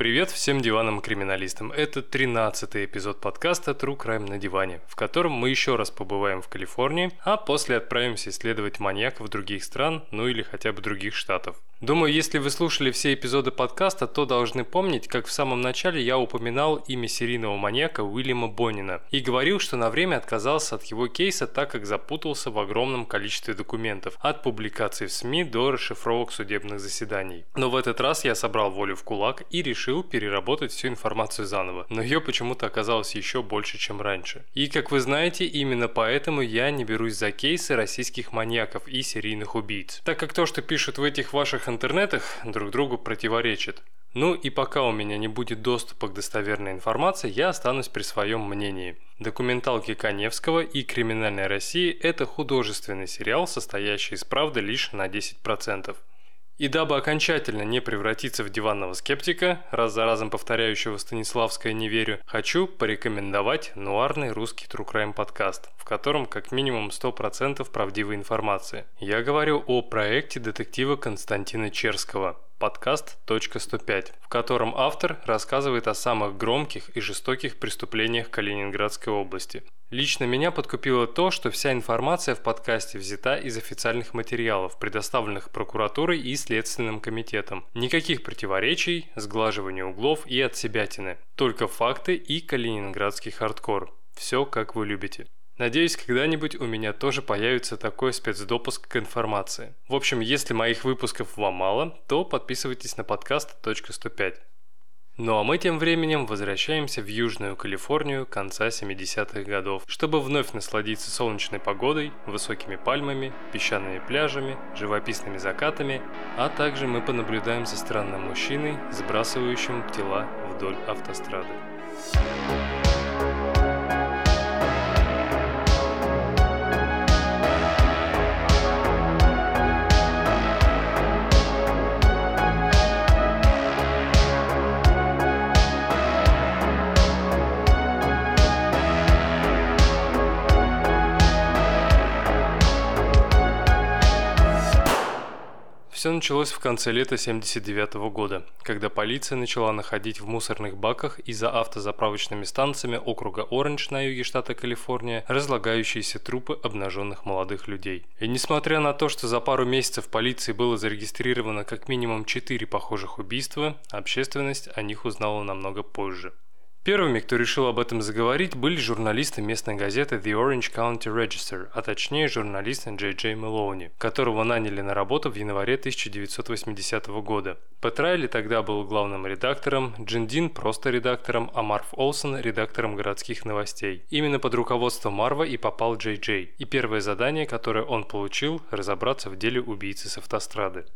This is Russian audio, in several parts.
Привет всем диванным криминалистам. Это 13-й эпизод подкаста True Crime на диване, в котором мы еще раз побываем в Калифорнии, а после отправимся исследовать маньяков других стран, ну или хотя бы других штатов. Думаю, если вы слушали все эпизоды подкаста, то должны помнить, как в самом начале я упоминал имя серийного маньяка Уильяма Боннина и говорил, что на время отказался от его кейса, так как запутался в огромном количестве документов, от публикаций в СМИ до расшифровок судебных заседаний. Но в этот раз я собрал волю в кулак и решил переработать всю информацию заново, но ее почему-то оказалось еще больше, чем раньше. И как вы знаете, именно поэтому я не берусь за кейсы российских маньяков и серийных убийц, так как то, что пишут в этих ваших интернетах друг другу противоречит. Ну и пока у меня не будет доступа к достоверной информации, я останусь при своем мнении. Документалки Коневского и «Криминальная Россия» – это художественный сериал, состоящий из правды лишь на 10%. И дабы окончательно не превратиться в диванного скептика, раз за разом повторяющего Станиславское «не верю», хочу порекомендовать нуарный русский True Crime подкаст, в котором как минимум 100% правдивой информации. Я говорю о проекте детектива Константина Черского подкаст «105», в котором автор рассказывает о самых громких и жестоких преступлениях Калининградской области. Лично меня подкупило то, что вся информация в подкасте взята из официальных материалов, предоставленных прокуратурой и Следственным комитетом. Никаких противоречий, сглаживания углов и отсебятины. Только факты и калининградский хардкор. Все как вы любите. Надеюсь, когда-нибудь у меня тоже появится такой спецдопуск к информации. В общем, если моих выпусков вам мало, то подписывайтесь на подкаст .105. Ну а мы тем временем возвращаемся в Южную Калифорнию конца 70-х годов, чтобы вновь насладиться солнечной погодой, высокими пальмами, песчаными пляжами, живописными закатами, а также мы понаблюдаем за странным мужчиной, сбрасывающим тела вдоль автострады. Все началось в конце лета 79 года, когда полиция начала находить в мусорных баках и за автозаправочными станциями округа Оранж на юге штата Калифорния разлагающиеся трупы обнаженных молодых людей. И несмотря на то, что за пару месяцев полиции было зарегистрировано как минимум 4 похожих убийства, общественность о них узнала намного позже. Первыми, кто решил об этом заговорить, были журналисты местной газеты The Orange County Register, а точнее журналист Джей Джей Мелоуни, которого наняли на работу в январе 1980 года. Пэт Райли тогда был главным редактором, Джин Дин просто редактором, а Марв Олсон – редактором городских новостей. Именно под руководством Марва и попал Джей Джей, и первое задание, которое он получил – разобраться в деле убийцы с автострады.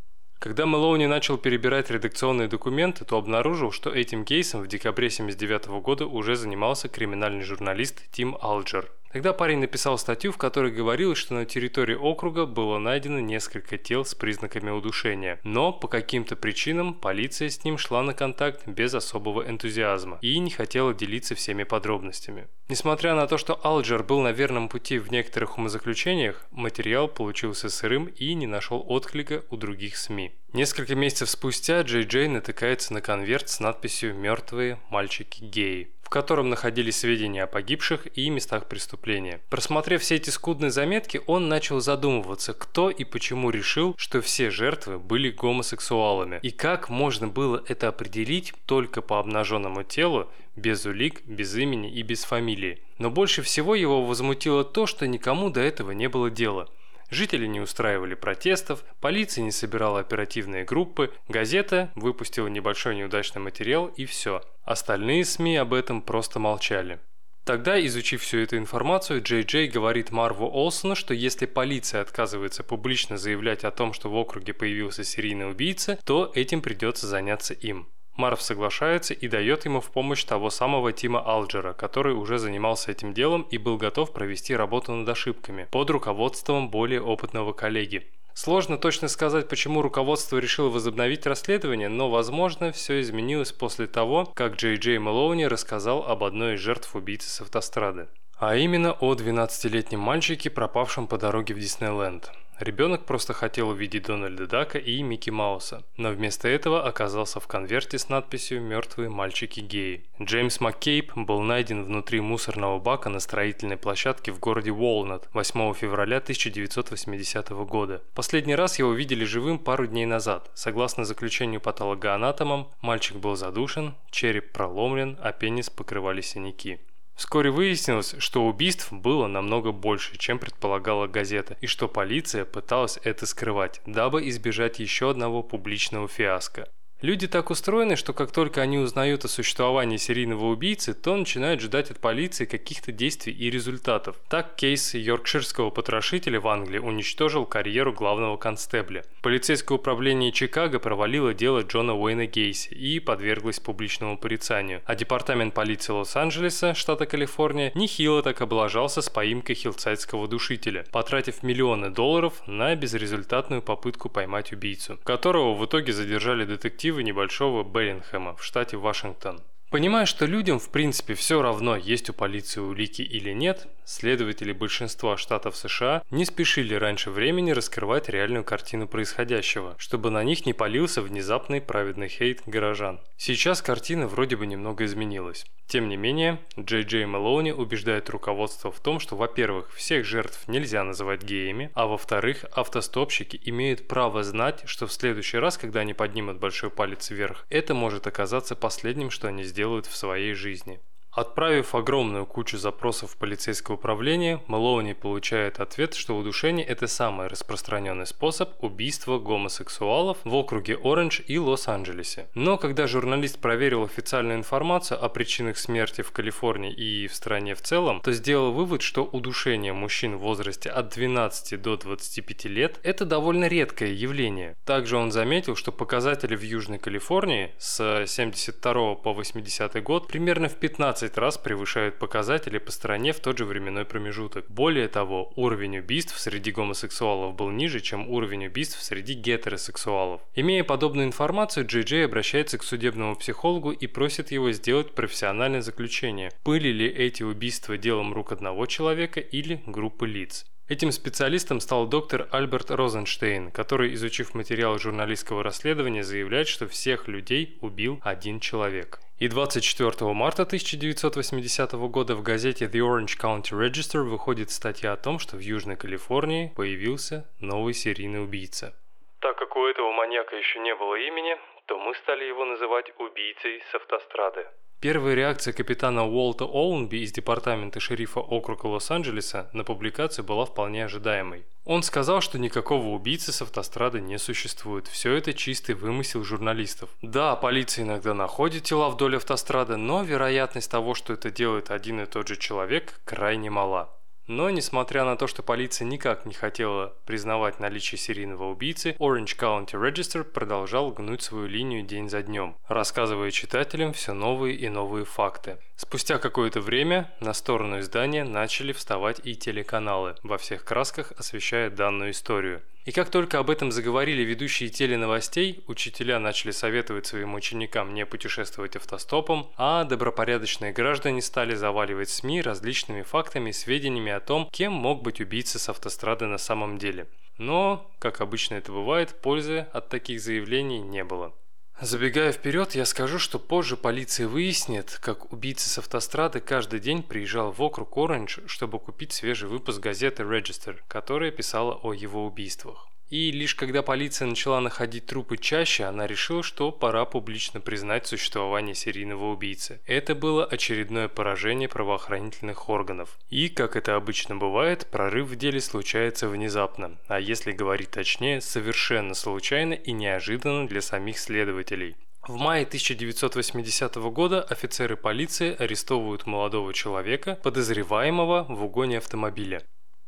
Когда Мэлоуни начал перебирать редакционные документы, то обнаружил, что этим кейсом в декабре 1979 года уже занимался криминальный журналист Тим Алджер. Тогда парень написал статью, в которой говорилось, что на территории округа было найдено несколько тел с признаками удушения, но по каким-то причинам полиция с ним шла на контакт без особого энтузиазма и не хотела делиться всеми подробностями. Несмотря на то, что Алджер был на верном пути в некоторых умозаключениях, материал получился сырым и не нашел отклика у других СМИ. Несколько месяцев спустя Джей Джей натыкается на конверт с надписью «Мертвые мальчики-геи» котором находились сведения о погибших и местах преступления. Просмотрев все эти скудные заметки, он начал задумываться, кто и почему решил, что все жертвы были гомосексуалами, и как можно было это определить только по обнаженному телу, без улик, без имени и без фамилии. Но больше всего его возмутило то, что никому до этого не было дела – Жители не устраивали протестов, полиция не собирала оперативные группы, газета выпустила небольшой неудачный материал и все. Остальные СМИ об этом просто молчали. Тогда, изучив всю эту информацию, Джей Джей говорит Марву Олсону, что если полиция отказывается публично заявлять о том, что в округе появился серийный убийца, то этим придется заняться им. Марв соглашается и дает ему в помощь того самого Тима Алджера, который уже занимался этим делом и был готов провести работу над ошибками под руководством более опытного коллеги. Сложно точно сказать, почему руководство решило возобновить расследование, но, возможно, все изменилось после того, как Джей Джей Мэлоуни рассказал об одной из жертв убийцы с автострады. А именно о 12-летнем мальчике, пропавшем по дороге в Диснейленд. Ребенок просто хотел увидеть Дональда Дака и Микки Мауса, но вместо этого оказался в конверте с надписью «Мертвые мальчики-геи». Джеймс Маккейб был найден внутри мусорного бака на строительной площадке в городе Уолнат 8 февраля 1980 года. Последний раз его видели живым пару дней назад. Согласно заключению патологоанатомам, мальчик был задушен, череп проломлен, а пенис покрывали синяки. Вскоре выяснилось, что убийств было намного больше, чем предполагала газета, и что полиция пыталась это скрывать, дабы избежать еще одного публичного фиаско. Люди так устроены, что как только они узнают о существовании серийного убийцы, то начинают ждать от полиции каких-то действий и результатов. Так кейс йоркширского потрошителя в Англии уничтожил карьеру главного констебля. Полицейское управление Чикаго провалило дело Джона Уэйна Гейси и подверглось публичному порицанию. А департамент полиции Лос-Анджелеса, штата Калифорния, нехило так облажался с поимкой хилсайдского душителя, потратив миллионы долларов на безрезультатную попытку поймать убийцу, которого в итоге задержали детективы детективы небольшого Беллингхэма в штате Вашингтон. Понимая, что людям в принципе все равно, есть у полиции улики или нет, следователи большинства штатов США не спешили раньше времени раскрывать реальную картину происходящего, чтобы на них не полился внезапный праведный хейт горожан. Сейчас картина вроде бы немного изменилась. Тем не менее, Джей Джей Мэлоуни убеждает руководство в том, что, во-первых, всех жертв нельзя называть геями, а во-вторых, автостопщики имеют право знать, что в следующий раз, когда они поднимут большой палец вверх, это может оказаться последним, что они сделают в своей жизни. Отправив огромную кучу запросов в полицейское управление, Мэлоуни получает ответ, что удушение – это самый распространенный способ убийства гомосексуалов в округе Оранж и Лос-Анджелесе. Но когда журналист проверил официальную информацию о причинах смерти в Калифорнии и в стране в целом, то сделал вывод, что удушение мужчин в возрасте от 12 до 25 лет – это довольно редкое явление. Также он заметил, что показатели в Южной Калифорнии с 72 по 80 год примерно в 15 15 раз превышают показатели по стране в тот же временной промежуток. Более того, уровень убийств среди гомосексуалов был ниже, чем уровень убийств среди гетеросексуалов. Имея подобную информацию, Джей Джей обращается к судебному психологу и просит его сделать профессиональное заключение. Были ли эти убийства делом рук одного человека или группы лиц? Этим специалистом стал доктор Альберт Розенштейн, который, изучив материал журналистского расследования, заявляет, что всех людей убил один человек. И 24 марта 1980 года в газете The Orange County Register выходит статья о том, что в Южной Калифорнии появился новый серийный убийца. Так как у этого маньяка еще не было имени, то мы стали его называть убийцей с автострады. Первая реакция капитана Уолта Оуэнби из департамента шерифа округа Лос-Анджелеса на публикацию была вполне ожидаемой. Он сказал, что никакого убийцы с автострады не существует. Все это чистый вымысел журналистов. Да, полиция иногда находит тела вдоль автострады, но вероятность того, что это делает один и тот же человек, крайне мала. Но, несмотря на то, что полиция никак не хотела признавать наличие серийного убийцы, Orange County Register продолжал гнуть свою линию день за днем, рассказывая читателям все новые и новые факты. Спустя какое-то время на сторону издания начали вставать и телеканалы, во всех красках освещая данную историю. И как только об этом заговорили ведущие теленовостей, учителя начали советовать своим ученикам не путешествовать автостопом, а добропорядочные граждане стали заваливать СМИ различными фактами и сведениями о том, кем мог быть убийца с автострады на самом деле. Но, как обычно это бывает, пользы от таких заявлений не было. Забегая вперед, я скажу, что позже полиция выяснит, как убийца с автострады каждый день приезжал в округ Оранж, чтобы купить свежий выпуск газеты Register, которая писала о его убийствах. И лишь когда полиция начала находить трупы чаще, она решила, что пора публично признать существование серийного убийцы. Это было очередное поражение правоохранительных органов. И, как это обычно бывает, прорыв в деле случается внезапно, а если говорить точнее, совершенно случайно и неожиданно для самих следователей. В мае 1980 года офицеры полиции арестовывают молодого человека, подозреваемого в угоне автомобиля.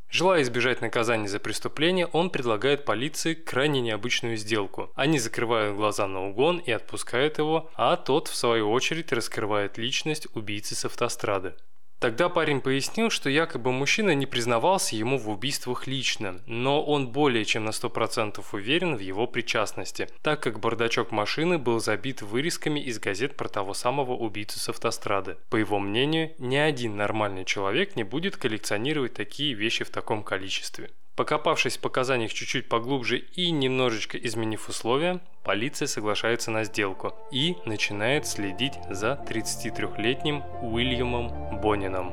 Желая избежать наказания за преступление, он предлагает полиции крайне необычную сделку. Они закрывают глаза на угон и отпускают его, а тот, в свою очередь, раскрывает личность убийцы с автострады. Тогда парень пояснил, что якобы мужчина не признавался ему в убийствах лично, но он более чем на 100% уверен в его причастности, так как бардачок машины был забит вырезками из газет про того самого убийцу с автострады. По его мнению, ни один нормальный человек не будет коллекционировать такие вещи в таком количестве. Покопавшись в показаниях чуть-чуть поглубже и немножечко изменив условия, полиция соглашается на сделку и начинает следить за 33-летним Уильямом Бонином.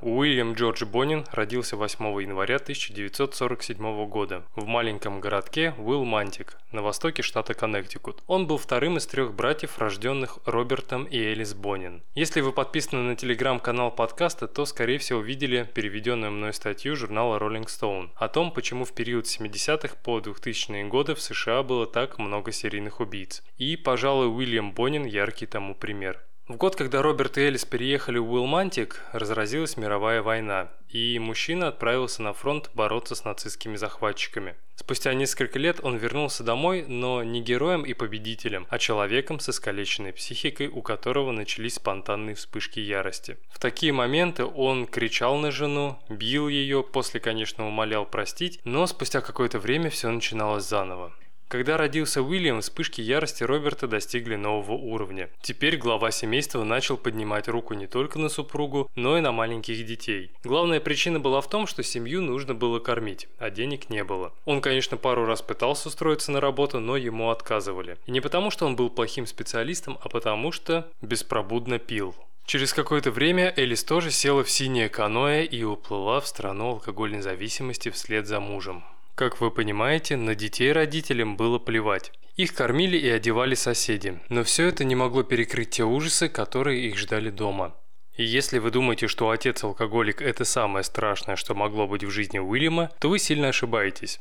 Уильям Джордж Бонин родился 8 января 1947 года в маленьком городке Уилмантик на востоке штата Коннектикут. Он был вторым из трех братьев, рожденных Робертом и Элис Бонин. Если вы подписаны на телеграм-канал подкаста, то, скорее всего, видели переведенную мной статью журнала Rolling Stone о том, почему в период 70-х по 2000-е годы в США было так много серийных убийц. И, пожалуй, Уильям Бонин яркий тому пример. В год, когда Роберт и Элис переехали в Уилмантик, разразилась мировая война, и мужчина отправился на фронт бороться с нацистскими захватчиками. Спустя несколько лет он вернулся домой, но не героем и победителем, а человеком с искалеченной психикой, у которого начались спонтанные вспышки ярости. В такие моменты он кричал на жену, бил ее, после, конечно, умолял простить, но спустя какое-то время все начиналось заново. Когда родился Уильям, вспышки ярости Роберта достигли нового уровня. Теперь глава семейства начал поднимать руку не только на супругу, но и на маленьких детей. Главная причина была в том, что семью нужно было кормить, а денег не было. Он, конечно, пару раз пытался устроиться на работу, но ему отказывали. И не потому, что он был плохим специалистом, а потому что беспробудно пил. Через какое-то время Элис тоже села в синее каноэ и уплыла в страну алкогольной зависимости вслед за мужем. Как вы понимаете, на детей родителям было плевать. Их кормили и одевали соседи, но все это не могло перекрыть те ужасы, которые их ждали дома. И если вы думаете, что отец-алкоголик – это самое страшное, что могло быть в жизни Уильяма, то вы сильно ошибаетесь.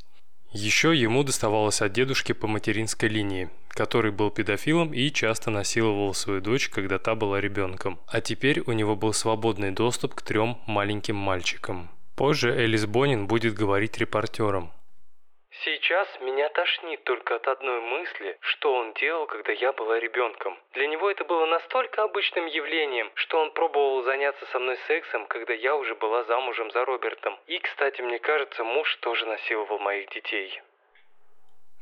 Еще ему доставалось от дедушки по материнской линии, который был педофилом и часто насиловал свою дочь, когда та была ребенком. А теперь у него был свободный доступ к трем маленьким мальчикам. Позже Элис Бонин будет говорить репортерам. Сейчас меня тошнит только от одной мысли, что он делал, когда я была ребенком. Для него это было настолько обычным явлением, что он пробовал заняться со мной сексом, когда я уже была замужем за Робертом. И, кстати, мне кажется, муж тоже насиловал моих детей.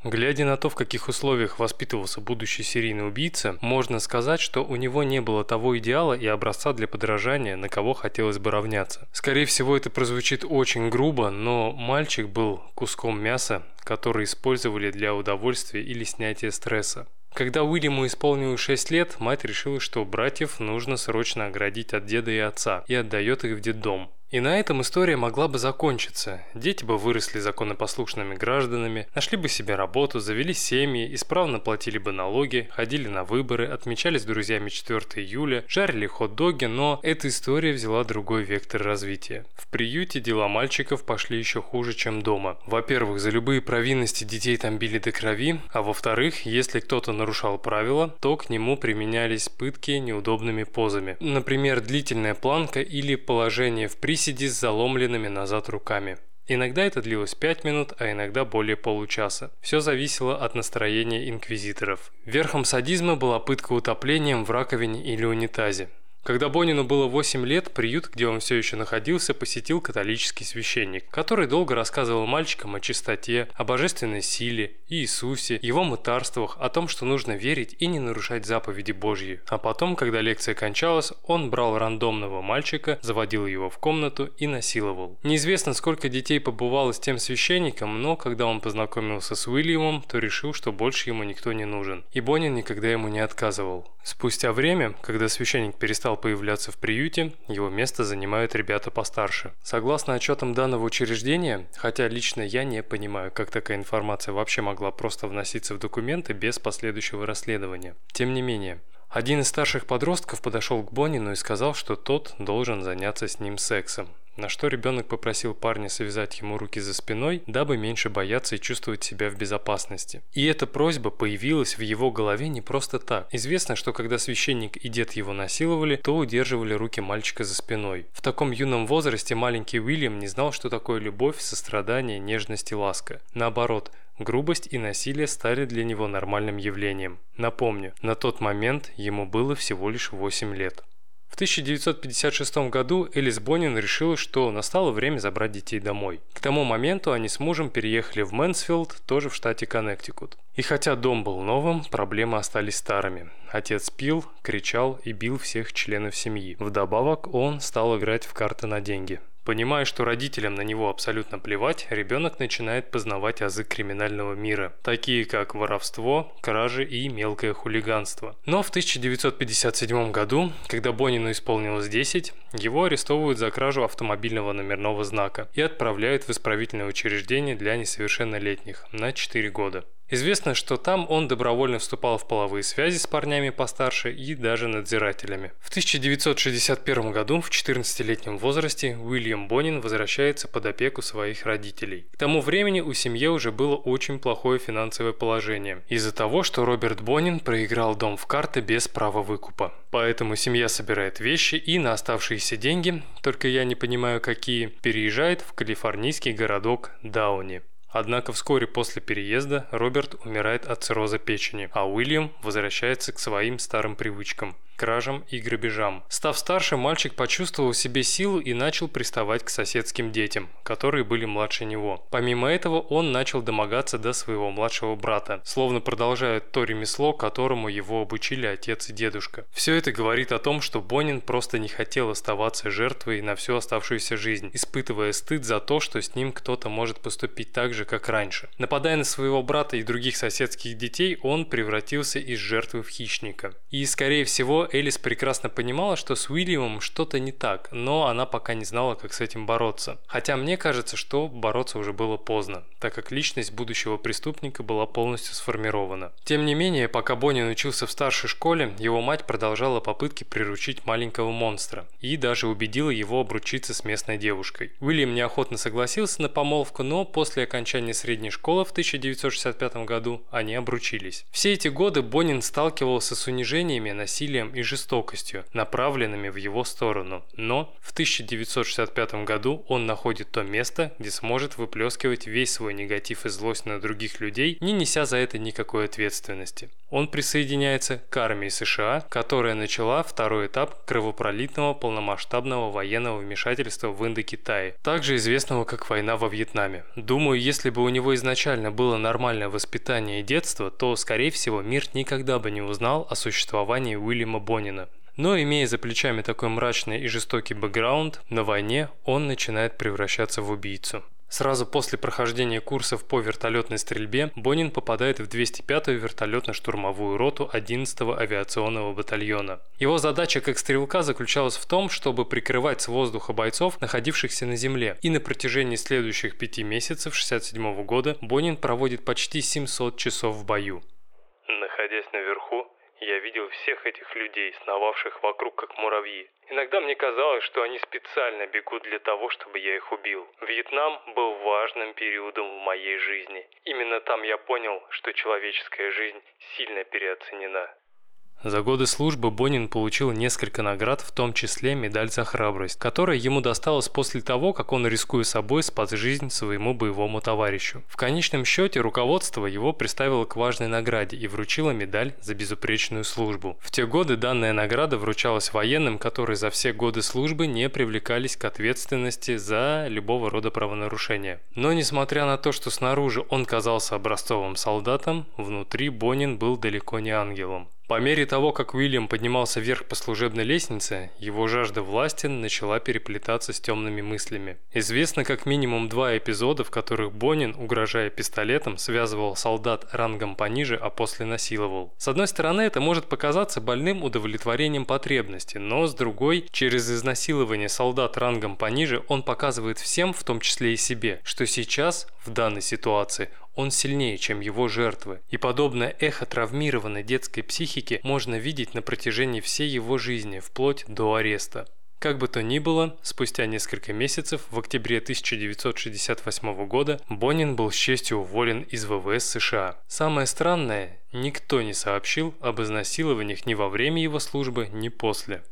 Глядя на то, в каких условиях воспитывался будущий серийный убийца, можно сказать, что у него не было того идеала и образца для подражания, на кого хотелось бы равняться. Скорее всего, это прозвучит очень грубо, но мальчик был куском мяса, который использовали для удовольствия или снятия стресса. Когда Уильяму исполнилось 6 лет, мать решила, что братьев нужно срочно оградить от деда и отца, и отдает их в детдом. И на этом история могла бы закончиться. Дети бы выросли законопослушными гражданами, нашли бы себе работу, завели семьи, исправно платили бы налоги, ходили на выборы, отмечали с друзьями 4 июля, жарили хот-доги, но эта история взяла другой вектор развития. В приюте дела мальчиков пошли еще хуже, чем дома. Во-первых, за любые провинности детей там били до крови, а во-вторых, если кто-то нарушал правила, то к нему применялись пытки неудобными позами. Например, длительная планка или положение в приседе приседи с заломленными назад руками. Иногда это длилось 5 минут, а иногда более получаса. Все зависело от настроения инквизиторов. Верхом садизма была пытка утоплением в раковине или унитазе. Когда Бонину было 8 лет, приют, где он все еще находился, посетил католический священник, который долго рассказывал мальчикам о чистоте, о божественной силе, Иисусе, его мытарствах, о том, что нужно верить и не нарушать заповеди Божьи. А потом, когда лекция кончалась, он брал рандомного мальчика, заводил его в комнату и насиловал. Неизвестно, сколько детей побывало с тем священником, но когда он познакомился с Уильямом, то решил, что больше ему никто не нужен. И Бонин никогда ему не отказывал. Спустя время, когда священник перестал стал появляться в приюте, его место занимают ребята постарше. Согласно отчетам данного учреждения, хотя лично я не понимаю, как такая информация вообще могла просто вноситься в документы без последующего расследования. Тем не менее, один из старших подростков подошел к Бонину и сказал, что тот должен заняться с ним сексом. На что ребенок попросил парня связать ему руки за спиной, дабы меньше бояться и чувствовать себя в безопасности. И эта просьба появилась в его голове не просто так. Известно, что когда священник и дед его насиловали, то удерживали руки мальчика за спиной. В таком юном возрасте маленький Уильям не знал, что такое любовь, сострадание, нежность и ласка. Наоборот, Грубость и насилие стали для него нормальным явлением. Напомню, на тот момент ему было всего лишь 8 лет. В 1956 году Элис Бонин решила, что настало время забрать детей домой. К тому моменту они с мужем переехали в Мэнсфилд, тоже в штате Коннектикут. И хотя дом был новым, проблемы остались старыми. Отец пил, кричал и бил всех членов семьи. Вдобавок он стал играть в карты на деньги. Понимая, что родителям на него абсолютно плевать, ребенок начинает познавать азы криминального мира, такие как воровство, кражи и мелкое хулиганство. Но в 1957 году, когда Бонину исполнилось 10, его арестовывают за кражу автомобильного номерного знака и отправляют в исправительное учреждение для несовершеннолетних на 4 года. Известно, что там он добровольно вступал в половые связи с парнями постарше и даже надзирателями. В 1961 году, в 14-летнем возрасте, Уильям Бонин возвращается под опеку своих родителей. К тому времени у семьи уже было очень плохое финансовое положение, из-за того, что Роберт Бонин проиграл дом в карты без права выкупа. Поэтому семья собирает вещи и на оставшиеся деньги, только я не понимаю какие, переезжает в калифорнийский городок Дауни. Однако вскоре после переезда Роберт умирает от цирроза печени, а Уильям возвращается к своим старым привычкам кражам и грабежам. Став старше, мальчик почувствовал в себе силу и начал приставать к соседским детям, которые были младше него. Помимо этого, он начал домогаться до своего младшего брата, словно продолжая то ремесло, которому его обучили отец и дедушка. Все это говорит о том, что Бонин просто не хотел оставаться жертвой на всю оставшуюся жизнь, испытывая стыд за то, что с ним кто-то может поступить так же, как раньше. Нападая на своего брата и других соседских детей, он превратился из жертвы в хищника. И, скорее всего, Элис прекрасно понимала, что с Уильямом что-то не так, но она пока не знала, как с этим бороться. Хотя мне кажется, что бороться уже было поздно, так как личность будущего преступника была полностью сформирована. Тем не менее, пока Бонни учился в старшей школе, его мать продолжала попытки приручить маленького монстра и даже убедила его обручиться с местной девушкой. Уильям неохотно согласился на помолвку, но после окончания средней школы в 1965 году они обручились. Все эти годы Боннин сталкивался с унижениями, насилием и жестокостью, направленными в его сторону. Но в 1965 году он находит то место, где сможет выплескивать весь свой негатив и злость на других людей, не неся за это никакой ответственности. Он присоединяется к армии США, которая начала второй этап кровопролитного полномасштабного военного вмешательства в Индокитае, также известного как война во Вьетнаме. Думаю, если бы у него изначально было нормальное воспитание и детство, то, скорее всего, мир никогда бы не узнал о существовании Уильяма Бонина. Но имея за плечами такой мрачный и жестокий бэкграунд, на войне он начинает превращаться в убийцу. Сразу после прохождения курсов по вертолетной стрельбе Бонин попадает в 205-ю вертолетно-штурмовую роту 11-го авиационного батальона. Его задача как стрелка заключалась в том, чтобы прикрывать с воздуха бойцов, находившихся на земле. И на протяжении следующих пяти месяцев 67 года Бонин проводит почти 700 часов в бою. Находясь наверху, я видел всех этих людей, сновавших вокруг как муравьи. Иногда мне казалось, что они специально бегут для того, чтобы я их убил. Вьетнам был важным периодом в моей жизни. Именно там я понял, что человеческая жизнь сильно переоценена. За годы службы Бонин получил несколько наград, в том числе медаль за храбрость, которая ему досталась после того, как он, рискуя собой, спас жизнь своему боевому товарищу. В конечном счете руководство его представило к важной награде и вручило медаль за безупречную службу. В те годы данная награда вручалась военным, которые за все годы службы не привлекались к ответственности за любого рода правонарушения. Но несмотря на то, что снаружи он казался образцовым солдатом, внутри Бонин был далеко не ангелом. По мере того, как Уильям поднимался вверх по служебной лестнице, его жажда власти начала переплетаться с темными мыслями. Известно как минимум два эпизода, в которых Бонин, угрожая пистолетом, связывал солдат рангом пониже, а после насиловал. С одной стороны, это может показаться больным удовлетворением потребности, но с другой, через изнасилование солдат рангом пониже, он показывает всем, в том числе и себе, что сейчас, в данной ситуации, он сильнее, чем его жертвы. И подобное эхо травмированной детской психики можно видеть на протяжении всей его жизни, вплоть до ареста. Как бы то ни было, спустя несколько месяцев, в октябре 1968 года, Бонин был с честью уволен из ВВС США. Самое странное, никто не сообщил об изнасилованиях ни во время его службы, ни после.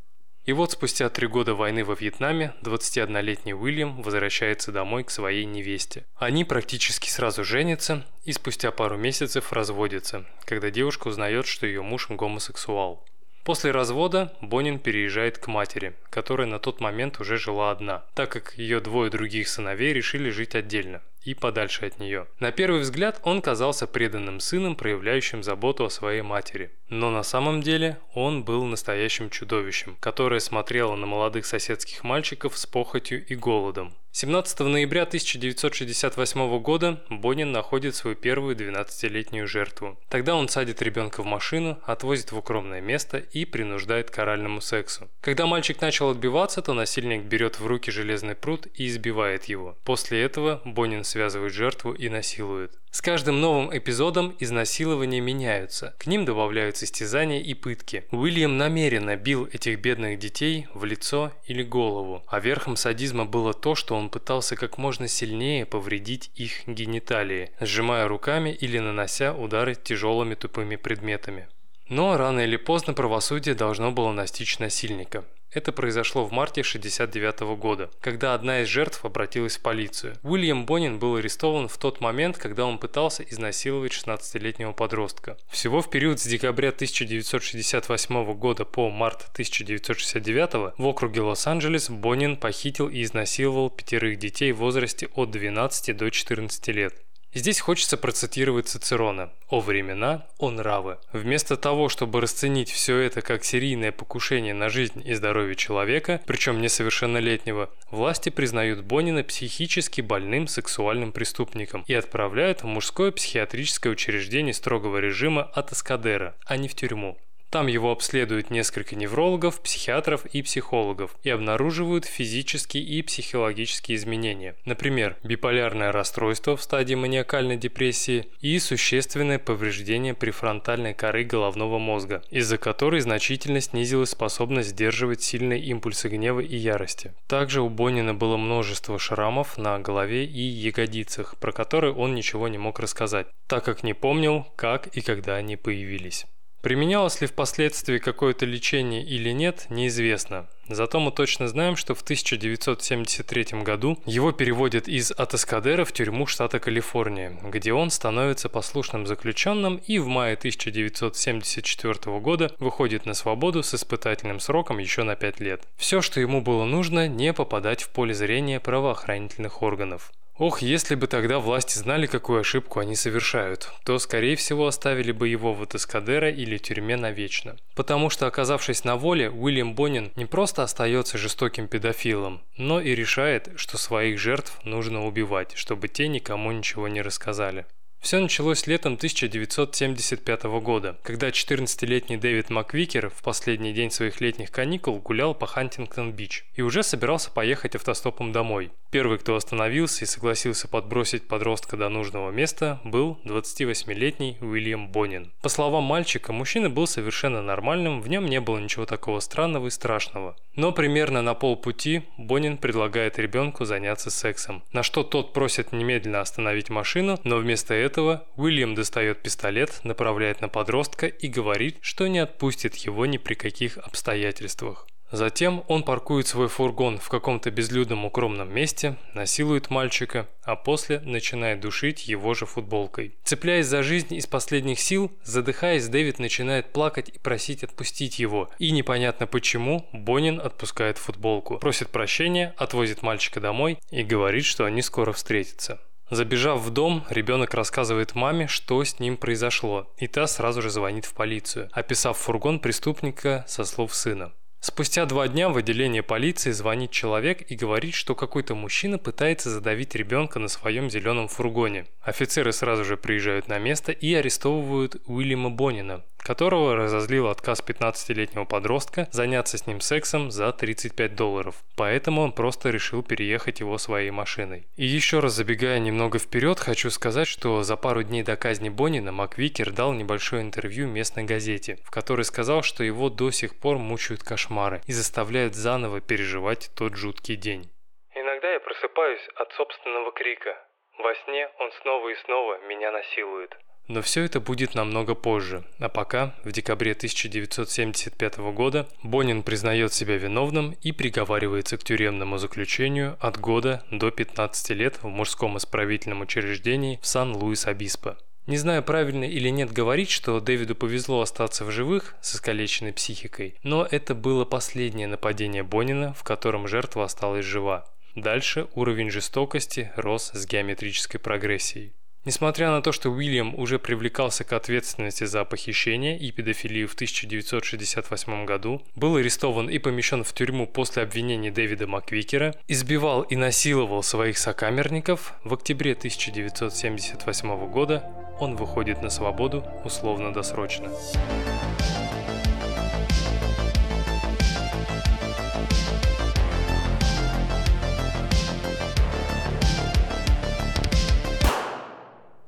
И вот спустя три года войны во Вьетнаме 21-летний Уильям возвращается домой к своей невесте. Они практически сразу женятся и спустя пару месяцев разводятся, когда девушка узнает, что ее муж гомосексуал. После развода Бонин переезжает к матери, которая на тот момент уже жила одна, так как ее двое других сыновей решили жить отдельно и подальше от нее. На первый взгляд он казался преданным сыном, проявляющим заботу о своей матери. Но на самом деле он был настоящим чудовищем, которое смотрело на молодых соседских мальчиков с похотью и голодом. 17 ноября 1968 года Бонин находит свою первую 12-летнюю жертву. Тогда он садит ребенка в машину, отвозит в укромное место и принуждает к оральному сексу. Когда мальчик начал отбиваться, то насильник берет в руки железный пруд и избивает его. После этого Бонин связывает жертву и насилует. С каждым новым эпизодом изнасилования меняются. К ним добавляются истязания и пытки. Уильям намеренно бил этих бедных детей в лицо или голову. А верхом садизма было то, что он пытался как можно сильнее повредить их гениталии, сжимая руками или нанося удары тяжелыми тупыми предметами. Но рано или поздно правосудие должно было настичь насильника. Это произошло в марте 1969 года, когда одна из жертв обратилась в полицию. Уильям Бонин был арестован в тот момент, когда он пытался изнасиловать 16-летнего подростка. Всего в период с декабря 1968 года по март 1969 в округе Лос-Анджелес Бонин похитил и изнасиловал пятерых детей в возрасте от 12 до 14 лет. Здесь хочется процитировать Цицерона «О времена, о нравы». Вместо того, чтобы расценить все это как серийное покушение на жизнь и здоровье человека, причем несовершеннолетнего, власти признают Бонина психически больным сексуальным преступником и отправляют в мужское психиатрическое учреждение строгого режима от Эскадера, а не в тюрьму. Там его обследуют несколько неврологов, психиатров и психологов и обнаруживают физические и психологические изменения. Например, биполярное расстройство в стадии маниакальной депрессии и существенное повреждение префронтальной коры головного мозга, из-за которой значительно снизилась способность сдерживать сильные импульсы гнева и ярости. Также у Бонина было множество шрамов на голове и ягодицах, про которые он ничего не мог рассказать, так как не помнил, как и когда они появились. Применялось ли впоследствии какое-то лечение или нет, неизвестно. Зато мы точно знаем, что в 1973 году его переводят из Атаскадера в тюрьму штата Калифорния, где он становится послушным заключенным и в мае 1974 года выходит на свободу с испытательным сроком еще на 5 лет. Все, что ему было нужно, не попадать в поле зрения правоохранительных органов. Ох, если бы тогда власти знали, какую ошибку они совершают, то, скорее всего, оставили бы его в Атаскадеро или тюрьме навечно. Потому что, оказавшись на воле, Уильям Боннин не просто остается жестоким педофилом, но и решает, что своих жертв нужно убивать, чтобы те никому ничего не рассказали. Все началось летом 1975 года, когда 14-летний Дэвид Маквикер в последний день своих летних каникул гулял по Хантингтон-Бич и уже собирался поехать автостопом домой. Первый, кто остановился и согласился подбросить подростка до нужного места, был 28-летний Уильям Бонин. По словам мальчика, мужчина был совершенно нормальным, в нем не было ничего такого странного и страшного. Но примерно на полпути Бонин предлагает ребенку заняться сексом, на что тот просит немедленно остановить машину, но вместо этого этого Уильям достает пистолет, направляет на подростка и говорит, что не отпустит его ни при каких обстоятельствах. Затем он паркует свой фургон в каком-то безлюдном укромном месте, насилует мальчика, а после начинает душить его же футболкой. Цепляясь за жизнь из последних сил, задыхаясь, Дэвид начинает плакать и просить отпустить его. И непонятно почему Бонин отпускает футболку, просит прощения, отвозит мальчика домой и говорит, что они скоро встретятся. Забежав в дом, ребенок рассказывает маме, что с ним произошло, и та сразу же звонит в полицию, описав фургон преступника со слов сына. Спустя два дня в отделение полиции звонит человек и говорит, что какой-то мужчина пытается задавить ребенка на своем зеленом фургоне. Офицеры сразу же приезжают на место и арестовывают Уильяма Бонина, которого разозлил отказ 15-летнего подростка заняться с ним сексом за 35 долларов. Поэтому он просто решил переехать его своей машиной. И еще раз забегая немного вперед, хочу сказать, что за пару дней до казни Бонина Маквикер дал небольшое интервью местной газете, в которой сказал, что его до сих пор мучают кошмары и заставляют заново переживать тот жуткий день. Иногда я просыпаюсь от собственного крика. Во сне он снова и снова меня насилует. Но все это будет намного позже. А пока, в декабре 1975 года, Бонин признает себя виновным и приговаривается к тюремному заключению от года до 15 лет в мужском исправительном учреждении в Сан-Луис-Обиспо. Не знаю, правильно или нет говорить, что Дэвиду повезло остаться в живых с искалеченной психикой, но это было последнее нападение Бонина, в котором жертва осталась жива. Дальше уровень жестокости рос с геометрической прогрессией. Несмотря на то, что Уильям уже привлекался к ответственности за похищение и педофилию в 1968 году, был арестован и помещен в тюрьму после обвинений Дэвида Маквикера, избивал и насиловал своих сокамерников, в октябре 1978 года он выходит на свободу условно-досрочно.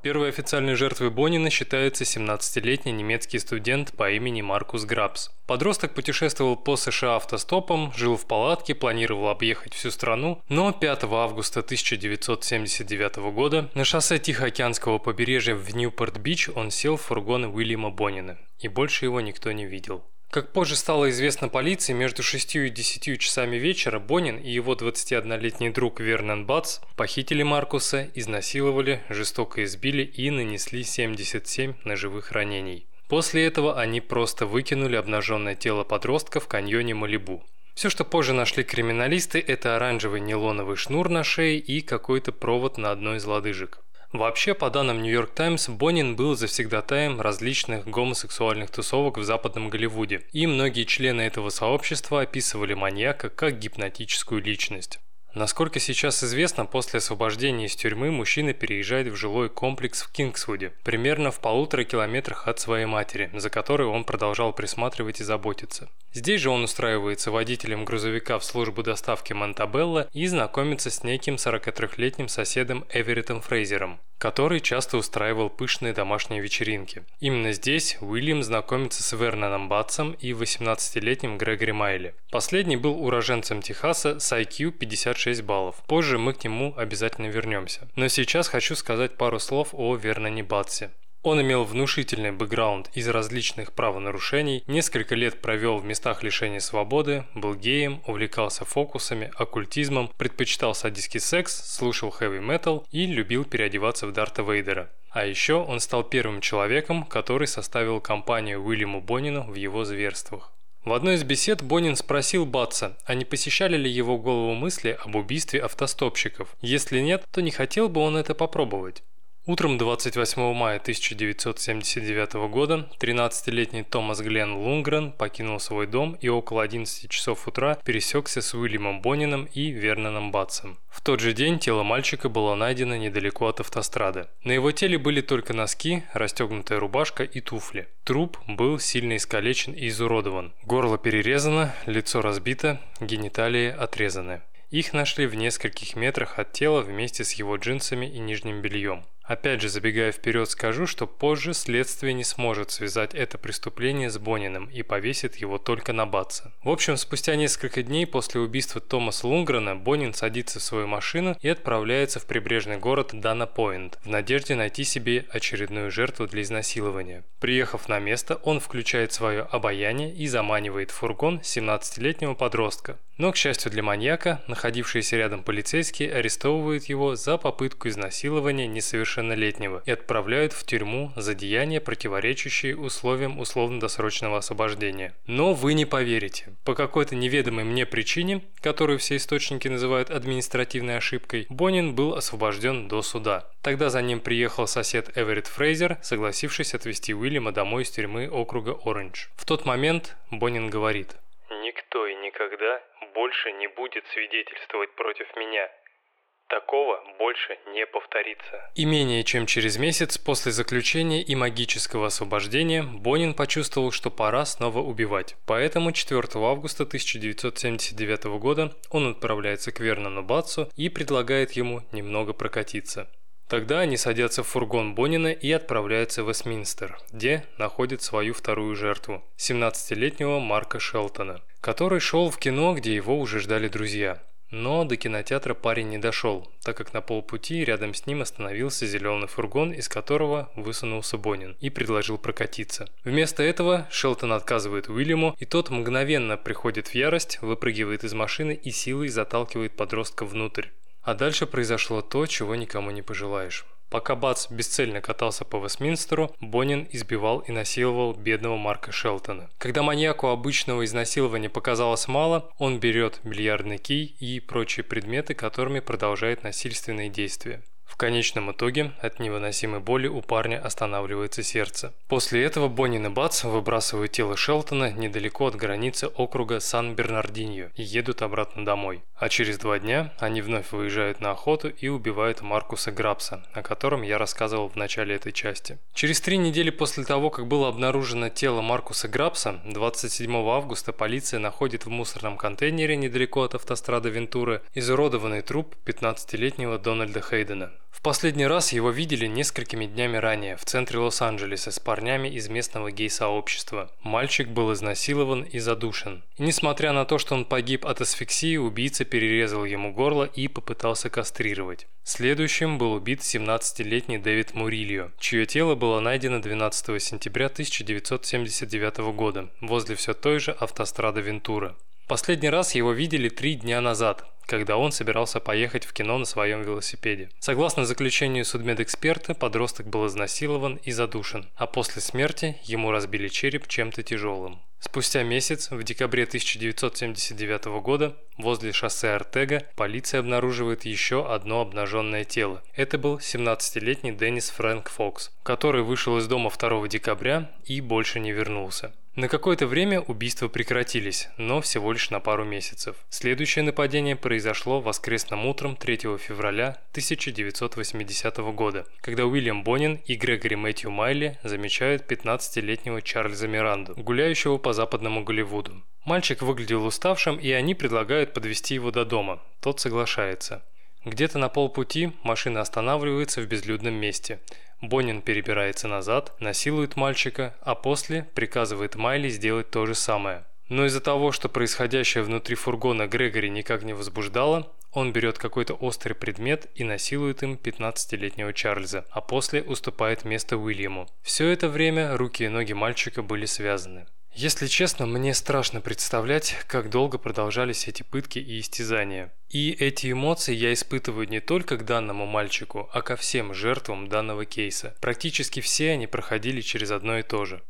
Первой официальной жертвой Бонина считается 17-летний немецкий студент по имени Маркус Грабс. Подросток путешествовал по США автостопом, жил в палатке, планировал объехать всю страну, но 5 августа 1979 года на шоссе Тихоокеанского побережья в Ньюпорт-Бич он сел в фургон Уильяма Бонина, и больше его никто не видел. Как позже стало известно полиции, между 6 и 10 часами вечера Бонин и его 21-летний друг Вернон Батс похитили Маркуса, изнасиловали, жестоко избили и нанесли 77 ножевых ранений. После этого они просто выкинули обнаженное тело подростка в каньоне Малибу. Все, что позже нашли криминалисты, это оранжевый нейлоновый шнур на шее и какой-то провод на одной из лодыжек. Вообще, по данным New York Times, Бонин был завсегдатаем различных гомосексуальных тусовок в западном Голливуде, и многие члены этого сообщества описывали маньяка как гипнотическую личность. Насколько сейчас известно, после освобождения из тюрьмы мужчина переезжает в жилой комплекс в Кингсвуде, примерно в полутора километрах от своей матери, за которой он продолжал присматривать и заботиться. Здесь же он устраивается водителем грузовика в службу доставки Монтабелла и знакомится с неким 43-летним соседом Эвереттом Фрейзером, который часто устраивал пышные домашние вечеринки. Именно здесь Уильям знакомится с Верноном Батсом и 18-летним Грегори Майли. Последний был уроженцем Техаса с IQ 56 баллов. Позже мы к нему обязательно вернемся. Но сейчас хочу сказать пару слов о Верноне Батсе. Он имел внушительный бэкграунд из различных правонарушений, несколько лет провел в местах лишения свободы, был геем, увлекался фокусами, оккультизмом, предпочитал садистский секс, слушал хэви-метал и любил переодеваться в Дарта Вейдера. А еще он стал первым человеком, который составил компанию Уильяму Бонину в его зверствах. В одной из бесед Бонин спросил Батса, а не посещали ли его голову мысли об убийстве автостопщиков. Если нет, то не хотел бы он это попробовать. Утром 28 мая 1979 года 13-летний Томас Глен Лунгрен покинул свой дом и около 11 часов утра пересекся с Уильямом Бонином и Верноном Батсом. В тот же день тело мальчика было найдено недалеко от автострады. На его теле были только носки, расстегнутая рубашка и туфли. Труп был сильно искалечен и изуродован. Горло перерезано, лицо разбито, гениталии отрезаны. Их нашли в нескольких метрах от тела вместе с его джинсами и нижним бельем. Опять же, забегая вперед, скажу, что позже следствие не сможет связать это преступление с Бониным и повесит его только на Батса. В общем, спустя несколько дней после убийства Томаса Лунгрена Бонин садится в свою машину и отправляется в прибрежный город Дана Пойнт в надежде найти себе очередную жертву для изнасилования. Приехав на место, он включает свое обаяние и заманивает фургон 17-летнего подростка. Но, к счастью для маньяка, находившиеся рядом полицейские арестовывают его за попытку изнасилования несовершеннолетнего несовершеннолетнего и отправляют в тюрьму за деяния, противоречащие условиям условно-досрочного освобождения. Но вы не поверите, по какой-то неведомой мне причине, которую все источники называют административной ошибкой, Бонин был освобожден до суда. Тогда за ним приехал сосед Эверетт Фрейзер, согласившись отвезти Уильяма домой из тюрьмы округа Оранж. В тот момент Бонин говорит «Никто и никогда больше не будет свидетельствовать против меня. Такого больше не повторится. И менее чем через месяц после заключения и магического освобождения Бонин почувствовал, что пора снова убивать. Поэтому 4 августа 1979 года он отправляется к Вернону Батсу и предлагает ему немного прокатиться. Тогда они садятся в фургон Бонина и отправляются в Вестминстер, где находят свою вторую жертву – 17-летнего Марка Шелтона, который шел в кино, где его уже ждали друзья. Но до кинотеатра парень не дошел, так как на полпути рядом с ним остановился зеленый фургон, из которого высунулся Бонин и предложил прокатиться. Вместо этого Шелтон отказывает Уильяму, и тот мгновенно приходит в ярость, выпрыгивает из машины и силой заталкивает подростка внутрь. А дальше произошло то, чего никому не пожелаешь. Пока Бац бесцельно катался по Вестминстеру, Бонин избивал и насиловал бедного Марка Шелтона. Когда маньяку обычного изнасилования показалось мало, он берет бильярдный кий и прочие предметы, которыми продолжает насильственные действия. В конечном итоге от невыносимой боли у парня останавливается сердце. После этого Боннин и Бац выбрасывают тело Шелтона недалеко от границы округа Сан-Бернардиньо и едут обратно домой. А через два дня они вновь выезжают на охоту и убивают Маркуса Грабса, о котором я рассказывал в начале этой части. Через три недели после того, как было обнаружено тело Маркуса Грабса, 27 августа полиция находит в мусорном контейнере недалеко от автострады Вентуры изуродованный труп 15-летнего Дональда Хейдена. В последний раз его видели несколькими днями ранее в центре Лос-Анджелеса с парнями из местного гей-сообщества. Мальчик был изнасилован и задушен. И несмотря на то, что он погиб от асфиксии, убийца перерезал ему горло и попытался кастрировать. Следующим был убит 17-летний Дэвид Мурильо, чье тело было найдено 12 сентября 1979 года возле все той же автострады Вентура. Последний раз его видели три дня назад, когда он собирался поехать в кино на своем велосипеде. Согласно заключению судмедэксперта, подросток был изнасилован и задушен, а после смерти ему разбили череп чем-то тяжелым. Спустя месяц, в декабре 1979 года, возле шоссе Артега, полиция обнаруживает еще одно обнаженное тело. Это был 17-летний Деннис Фрэнк Фокс, который вышел из дома 2 декабря и больше не вернулся. На какое-то время убийства прекратились, но всего лишь на пару месяцев. Следующее нападение произошло воскресным утром 3 февраля 1980 года, когда Уильям Бонин и Грегори Мэтью Майли замечают 15-летнего Чарльза Миранду, гуляющего по западному Голливуду. Мальчик выглядел уставшим, и они предлагают подвести его до дома. Тот соглашается. Где-то на полпути машина останавливается в безлюдном месте. Бонин перебирается назад, насилует мальчика, а после приказывает Майли сделать то же самое. Но из-за того, что происходящее внутри фургона Грегори никак не возбуждало, он берет какой-то острый предмет и насилует им 15-летнего Чарльза, а после уступает место Уильяму. Все это время руки и ноги мальчика были связаны. Если честно, мне страшно представлять, как долго продолжались эти пытки и истязания. И эти эмоции я испытываю не только к данному мальчику, а ко всем жертвам данного кейса. Практически все они проходили через одно и то же.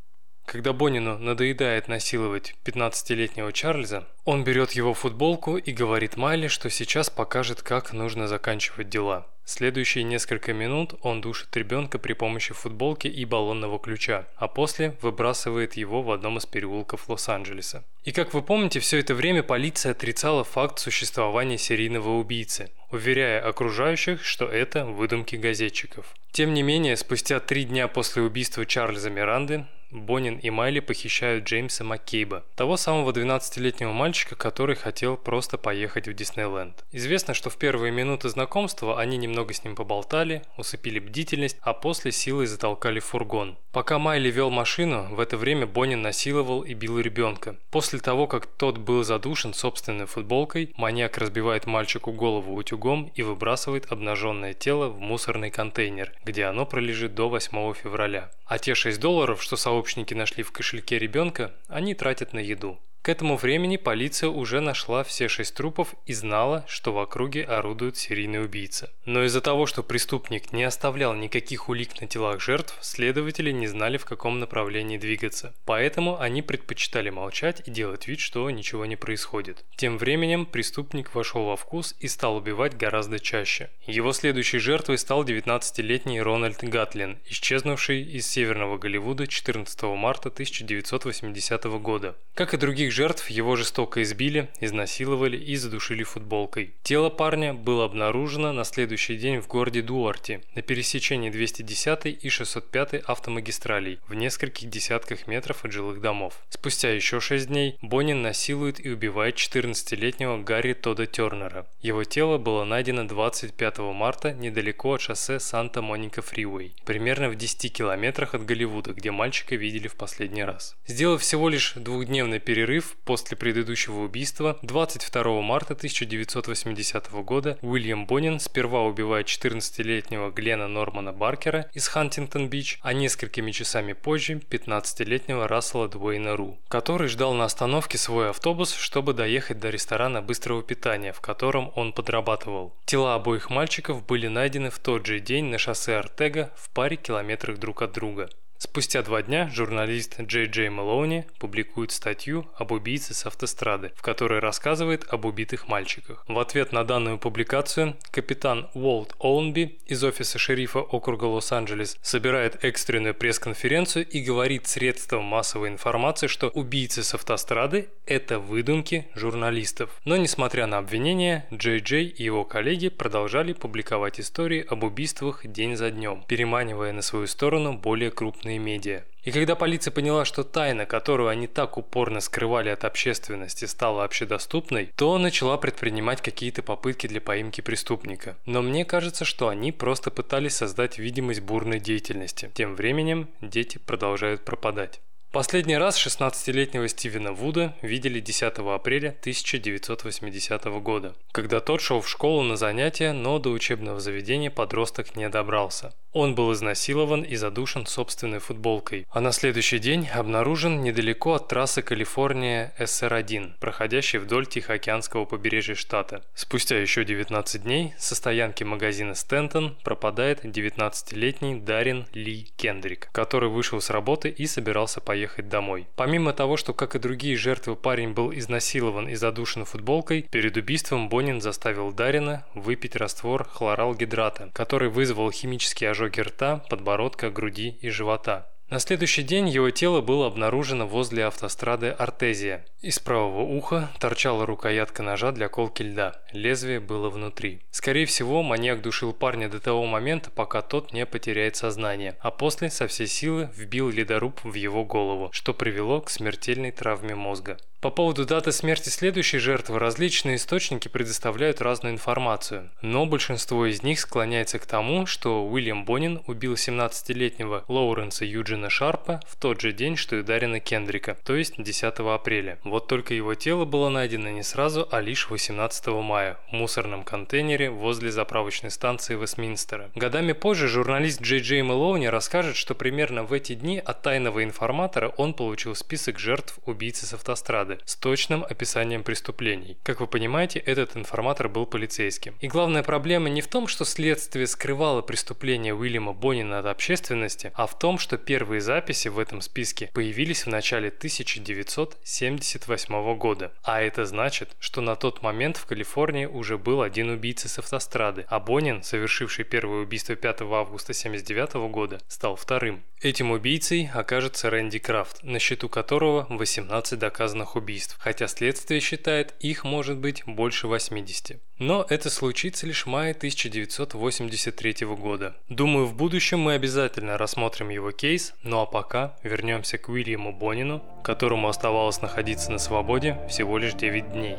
Когда Бонину надоедает насиловать 15-летнего Чарльза, он берет его футболку и говорит Майли, что сейчас покажет, как нужно заканчивать дела. Следующие несколько минут он душит ребенка при помощи футболки и баллонного ключа, а после выбрасывает его в одном из переулков Лос-Анджелеса. И как вы помните, все это время полиция отрицала факт существования серийного убийцы, уверяя окружающих, что это выдумки газетчиков. Тем не менее, спустя три дня после убийства Чарльза Миранды, Бонин и Майли похищают Джеймса Маккейба, того самого 12-летнего мальчика, который хотел просто поехать в Диснейленд. Известно, что в первые минуты знакомства они немного с ним поболтали, усыпили бдительность, а после силой затолкали фургон. Пока Майли вел машину, в это время Бонин насиловал и бил ребенка. После того, как тот был задушен собственной футболкой, маньяк разбивает мальчику голову утюгом и выбрасывает обнаженное тело в мусорный контейнер, где оно пролежит до 8 февраля. А те 6 долларов, что сообщники нашли в кошельке ребенка, они тратят на еду. К этому времени полиция уже нашла все шесть трупов и знала, что в округе орудует серийный убийца. Но из-за того, что преступник не оставлял никаких улик на телах жертв, следователи не знали, в каком направлении двигаться. Поэтому они предпочитали молчать и делать вид, что ничего не происходит. Тем временем преступник вошел во вкус и стал убивать гораздо чаще. Его следующей жертвой стал 19-летний Рональд Гатлин, исчезнувший из северного Голливуда 14 марта 1980 года. Как и других жертв его жестоко избили, изнасиловали и задушили футболкой. Тело парня было обнаружено на следующий день в городе Дуарти, на пересечении 210 и 605 автомагистралей, в нескольких десятках метров от жилых домов. Спустя еще 6 дней Бонин насилует и убивает 14-летнего Гарри Тода Тернера. Его тело было найдено 25 марта недалеко от шоссе Санта-Моника-Фривей, примерно в 10 километрах от Голливуда, где мальчика видели в последний раз. Сделав всего лишь двухдневный перерыв после предыдущего убийства, 22 марта 1980 года Уильям Бонин сперва убивает 14-летнего Глена Нормана Баркера из Хантингтон-Бич, а несколькими часами позже 15-летнего Рассела Дуэйна Ру, который ждал на остановке свой автобус, чтобы доехать до ресторана быстрого питания, в котором он подрабатывал. Тела обоих мальчиков были найдены в тот же день на шоссе Артега в паре километрах друг от друга. Спустя два дня журналист Джей Джей Мэлоуни публикует статью об убийце с автострады, в которой рассказывает об убитых мальчиках. В ответ на данную публикацию капитан Уолт Оунби из офиса шерифа округа Лос-Анджелес собирает экстренную пресс-конференцию и говорит средствам массовой информации, что убийцы с автострады – это выдумки журналистов. Но несмотря на обвинения, Джей Джей и его коллеги продолжали публиковать истории об убийствах день за днем, переманивая на свою сторону более крупные крупные медиа. И когда полиция поняла, что тайна, которую они так упорно скрывали от общественности, стала общедоступной, то начала предпринимать какие-то попытки для поимки преступника. Но мне кажется, что они просто пытались создать видимость бурной деятельности. Тем временем дети продолжают пропадать. Последний раз 16-летнего Стивена Вуда видели 10 апреля 1980 года, когда тот шел в школу на занятия, но до учебного заведения подросток не добрался. Он был изнасилован и задушен собственной футболкой, а на следующий день обнаружен недалеко от трассы Калифорния СР-1, проходящей вдоль Тихоокеанского побережья штата. Спустя еще 19 дней со стоянки магазина Стентон пропадает 19-летний Дарин Ли Кендрик, который вышел с работы и собирался поехать домой. Помимо того, что, как и другие жертвы, парень был изнасилован и задушен футболкой, перед убийством Бонин заставил Дарина выпить раствор хлоралгидрата, который вызвал химический ожог ожоги рта, подбородка, груди и живота. На следующий день его тело было обнаружено возле автострады Артезия. Из правого уха торчала рукоятка ножа для колки льда. Лезвие было внутри. Скорее всего, маньяк душил парня до того момента, пока тот не потеряет сознание, а после со всей силы вбил ледоруб в его голову, что привело к смертельной травме мозга. По поводу даты смерти следующей жертвы различные источники предоставляют разную информацию, но большинство из них склоняется к тому, что Уильям Бонин убил 17-летнего Лоуренса Юджина Шарпа в тот же день, что и Дарина Кендрика, то есть 10 апреля. Вот только его тело было найдено не сразу, а лишь 18 мая в мусорном контейнере возле заправочной станции Вестминстера. Годами позже журналист Джей Джей Мэлоуни расскажет, что примерно в эти дни от тайного информатора он получил список жертв убийцы с автострады, с точным описанием преступлений. Как вы понимаете, этот информатор был полицейским. И главная проблема не в том, что следствие скрывало преступление Уильяма Боннина от общественности, а в том, что первые записи в этом списке появились в начале 1978 года. А это значит, что на тот момент в Калифорнии уже был один убийца с автострады, а Боннин, совершивший первое убийство 5 августа 1979 года, стал вторым. Этим убийцей окажется Рэнди Крафт, на счету которого 18 доказанных убийств, хотя следствие считает их может быть больше 80. Но это случится лишь в мае 1983 года. Думаю, в будущем мы обязательно рассмотрим его кейс, ну а пока вернемся к Уильяму Бонину, которому оставалось находиться на свободе всего лишь 9 дней.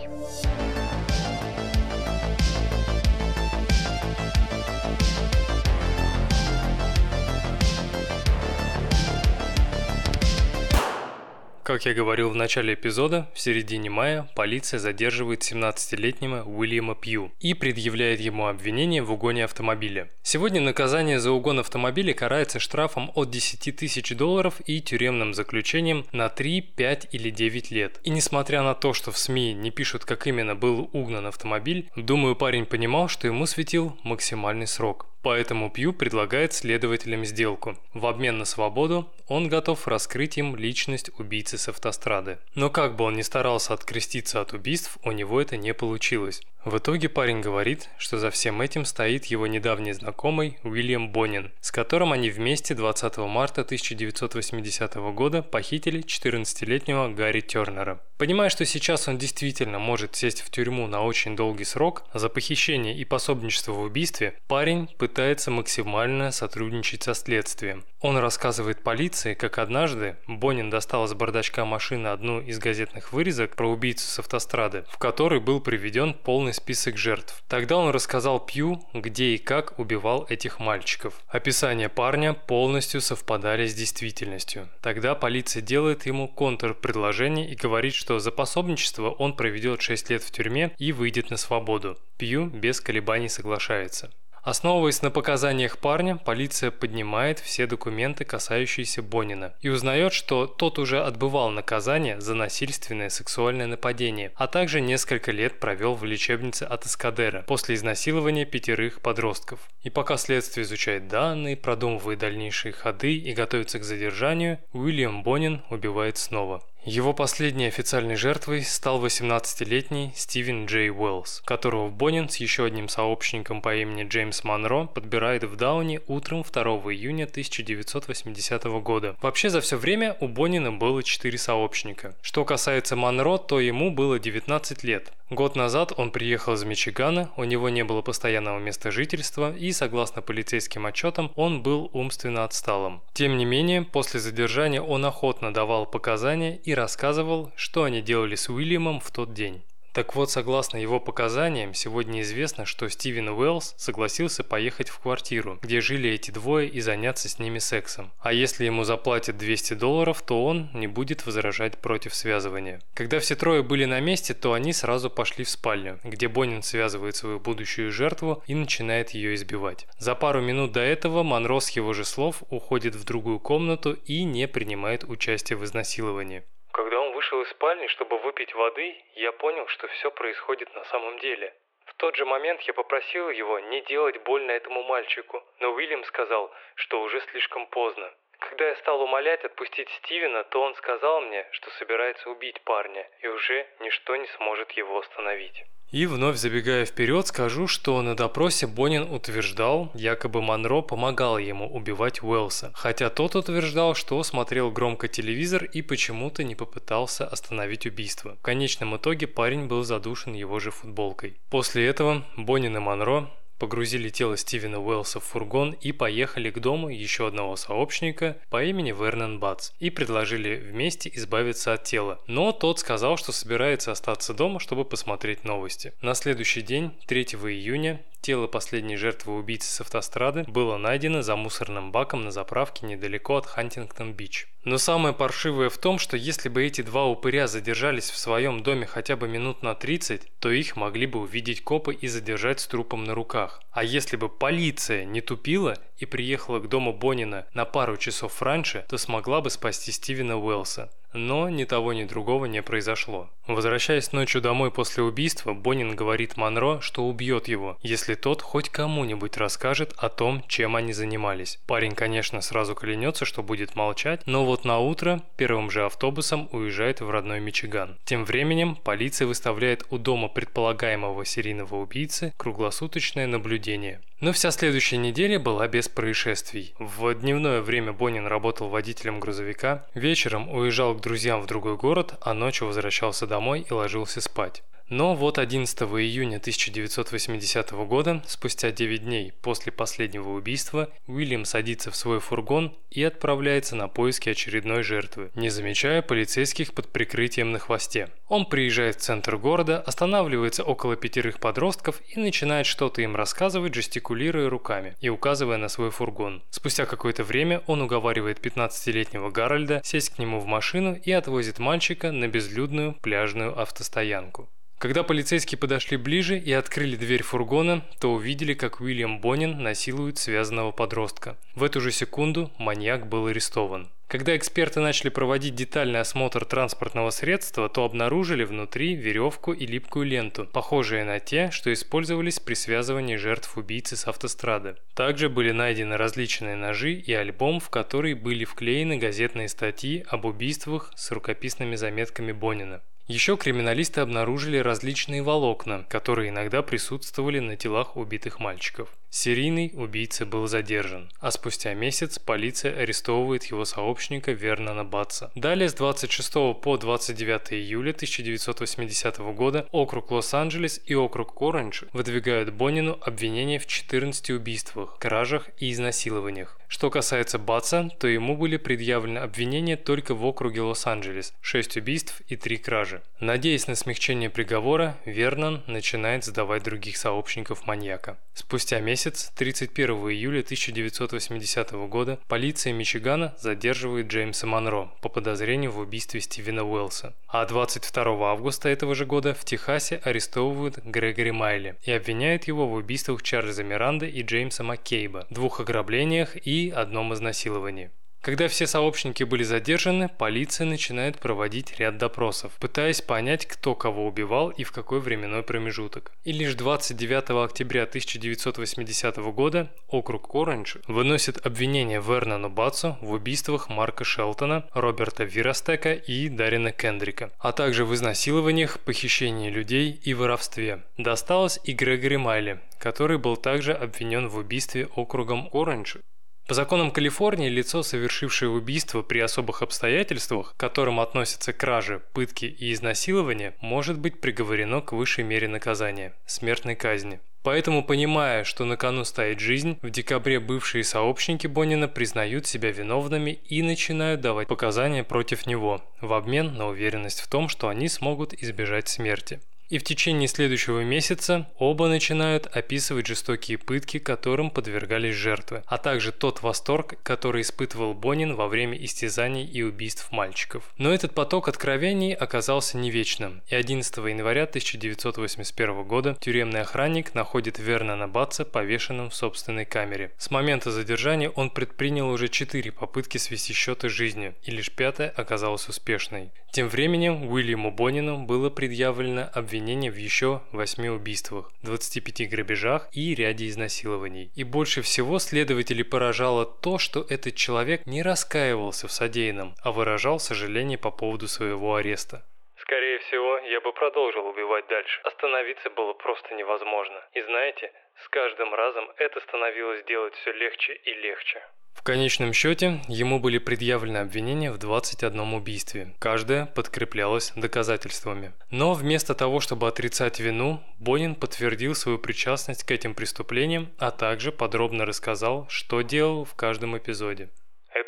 Как я говорил в начале эпизода, в середине мая полиция задерживает 17-летнего Уильяма Пью и предъявляет ему обвинение в угоне автомобиля. Сегодня наказание за угон автомобиля карается штрафом от 10 тысяч долларов и тюремным заключением на 3, 5 или 9 лет. И несмотря на то, что в СМИ не пишут, как именно был угнан автомобиль, думаю, парень понимал, что ему светил максимальный срок. Поэтому Пью предлагает следователям сделку. В обмен на свободу он готов раскрыть им личность убийцы с автострады. Но как бы он ни старался откреститься от убийств, у него это не получилось. В итоге парень говорит, что за всем этим стоит его недавний знакомый Уильям Боннин, с которым они вместе 20 марта 1980 года похитили 14-летнего Гарри Тернера. Понимая, что сейчас он действительно может сесть в тюрьму на очень долгий срок за похищение и пособничество в убийстве, парень пытается максимально сотрудничать со следствием. Он рассказывает полиции, как однажды Боннин достал из бардачка машины одну из газетных вырезок про убийцу с автострады, в которой был приведен полный список жертв. Тогда он рассказал Пью, где и как убивал этих мальчиков. Описания парня полностью совпадали с действительностью. Тогда полиция делает ему контрпредложение и говорит, что за пособничество он проведет 6 лет в тюрьме и выйдет на свободу. Пью без колебаний соглашается. Основываясь на показаниях парня, полиция поднимает все документы, касающиеся Бонина, и узнает, что тот уже отбывал наказание за насильственное сексуальное нападение, а также несколько лет провел в лечебнице от Эскадера после изнасилования пятерых подростков. И пока следствие изучает данные, продумывает дальнейшие ходы и готовится к задержанию, Уильям Бонин убивает снова. Его последней официальной жертвой стал 18-летний Стивен Джей Уэллс, которого Боннин с еще одним сообщником по имени Джеймс Монро подбирает в Дауне утром 2 июня 1980 года. Вообще за все время у Боннина было 4 сообщника. Что касается Монро, то ему было 19 лет. Год назад он приехал из Мичигана, у него не было постоянного места жительства и, согласно полицейским отчетам, он был умственно отсталым. Тем не менее, после задержания он охотно давал показания и рассказывал, что они делали с Уильямом в тот день. Так вот, согласно его показаниям, сегодня известно, что Стивен Уэллс согласился поехать в квартиру, где жили эти двое и заняться с ними сексом. А если ему заплатят 200 долларов, то он не будет возражать против связывания. Когда все трое были на месте, то они сразу пошли в спальню, где Боннин связывает свою будущую жертву и начинает ее избивать. За пару минут до этого Монро с его же слов уходит в другую комнату и не принимает участие в изнасиловании. Когда он вышел из спальни, чтобы выпить воды, я понял, что все происходит на самом деле. В тот же момент я попросил его не делать больно этому мальчику, но Уильям сказал, что уже слишком поздно. Когда я стал умолять отпустить Стивена, то он сказал мне, что собирается убить парня, и уже ничто не сможет его остановить. И вновь забегая вперед, скажу, что на допросе Бонин утверждал, якобы Монро помогал ему убивать Уэлса, хотя тот утверждал, что смотрел громко телевизор и почему-то не попытался остановить убийство. В конечном итоге парень был задушен его же футболкой. После этого Бонин и Монро погрузили тело Стивена Уэллса в фургон и поехали к дому еще одного сообщника по имени Вернон Батс и предложили вместе избавиться от тела. Но тот сказал, что собирается остаться дома, чтобы посмотреть новости. На следующий день, 3 июня, Тело последней жертвы убийцы с автострады было найдено за мусорным баком на заправке недалеко от Хантингтон-Бич. Но самое паршивое в том, что если бы эти два упыря задержались в своем доме хотя бы минут на 30, то их могли бы увидеть копы и задержать с трупом на руках. А если бы полиция не тупила и приехала к дому Бонина на пару часов раньше, то смогла бы спасти Стивена Уэллса. Но ни того, ни другого не произошло. Возвращаясь ночью домой после убийства, Бонин говорит Монро, что убьет его, если тот хоть кому-нибудь расскажет о том, чем они занимались. Парень, конечно, сразу клянется, что будет молчать, но вот на утро первым же автобусом уезжает в родной Мичиган. Тем временем полиция выставляет у дома предполагаемого серийного убийцы круглосуточное наблюдение. Но вся следующая неделя была без происшествий. В дневное время Бонин работал водителем грузовика, вечером уезжал к друзьям в другой город, а ночью возвращался домой и ложился спать. Но вот 11 июня 1980 года, спустя 9 дней после последнего убийства, Уильям садится в свой фургон и отправляется на поиски очередной жертвы, не замечая полицейских под прикрытием на хвосте. Он приезжает в центр города, останавливается около пятерых подростков и начинает что-то им рассказывать, жестикулируя руками и указывая на свой фургон. Спустя какое-то время он уговаривает 15-летнего Гарольда сесть к нему в машину и отвозит мальчика на безлюдную пляжную автостоянку. Когда полицейские подошли ближе и открыли дверь фургона, то увидели, как Уильям Боннин насилует связанного подростка. В эту же секунду маньяк был арестован. Когда эксперты начали проводить детальный осмотр транспортного средства, то обнаружили внутри веревку и липкую ленту, похожие на те, что использовались при связывании жертв убийцы с автострады. Также были найдены различные ножи и альбом, в который были вклеены газетные статьи об убийствах с рукописными заметками Бонина. Еще криминалисты обнаружили различные волокна, которые иногда присутствовали на телах убитых мальчиков. Серийный убийца был задержан, а спустя месяц полиция арестовывает его сообщника Вернона Батса. Далее с 26 по 29 июля 1980 года округ Лос-Анджелес и округ Оранж выдвигают Бонину обвинения в 14 убийствах, кражах и изнасилованиях. Что касается Батса, то ему были предъявлены обвинения только в округе Лос-Анджелес – 6 убийств и 3 кражи. Надеясь на смягчение приговора, Вернон начинает сдавать других сообщников маньяка. Спустя месяц, 31 июля 1980 года, полиция Мичигана задерживает Джеймса Монро по подозрению в убийстве Стивена Уэллса. А 22 августа этого же года в Техасе арестовывают Грегори Майли и обвиняют его в убийствах Чарльза Миранды и Джеймса Маккейба, двух ограблениях и одном изнасиловании. Когда все сообщники были задержаны, полиция начинает проводить ряд допросов, пытаясь понять, кто кого убивал и в какой временной промежуток. И лишь 29 октября 1980 года округ Оранж выносит обвинение Вернону Батсу в убийствах Марка Шелтона, Роберта Виростека и Дарина Кендрика, а также в изнасилованиях, похищении людей и воровстве. Досталось и Грегори Майли, который был также обвинен в убийстве округом Оранж по законам Калифорнии лицо, совершившее убийство при особых обстоятельствах, к которым относятся кражи, пытки и изнасилования, может быть приговорено к высшей мере наказания – смертной казни. Поэтому, понимая, что на кону стоит жизнь, в декабре бывшие сообщники Бонина признают себя виновными и начинают давать показания против него, в обмен на уверенность в том, что они смогут избежать смерти. И в течение следующего месяца оба начинают описывать жестокие пытки, которым подвергались жертвы, а также тот восторг, который испытывал Бонин во время истязаний и убийств мальчиков. Но этот поток откровений оказался не вечным, и 11 января 1981 года тюремный охранник находит Вернона Батца повешенным в собственной камере. С момента задержания он предпринял уже четыре попытки свести счеты жизни, и лишь пятая оказалась успешной. Тем временем Уильяму Бонину было предъявлено обвинение обвинения в еще 8 убийствах, 25 грабежах и ряде изнасилований. И больше всего следователей поражало то, что этот человек не раскаивался в содеянном, а выражал сожаление по поводу своего ареста. Скорее всего, я бы продолжил убивать дальше. Остановиться было просто невозможно. И знаете, с каждым разом это становилось делать все легче и легче. В конечном счете, ему были предъявлены обвинения в 21 убийстве. Каждое подкреплялось доказательствами. Но вместо того, чтобы отрицать вину, Бонин подтвердил свою причастность к этим преступлениям, а также подробно рассказал, что делал в каждом эпизоде.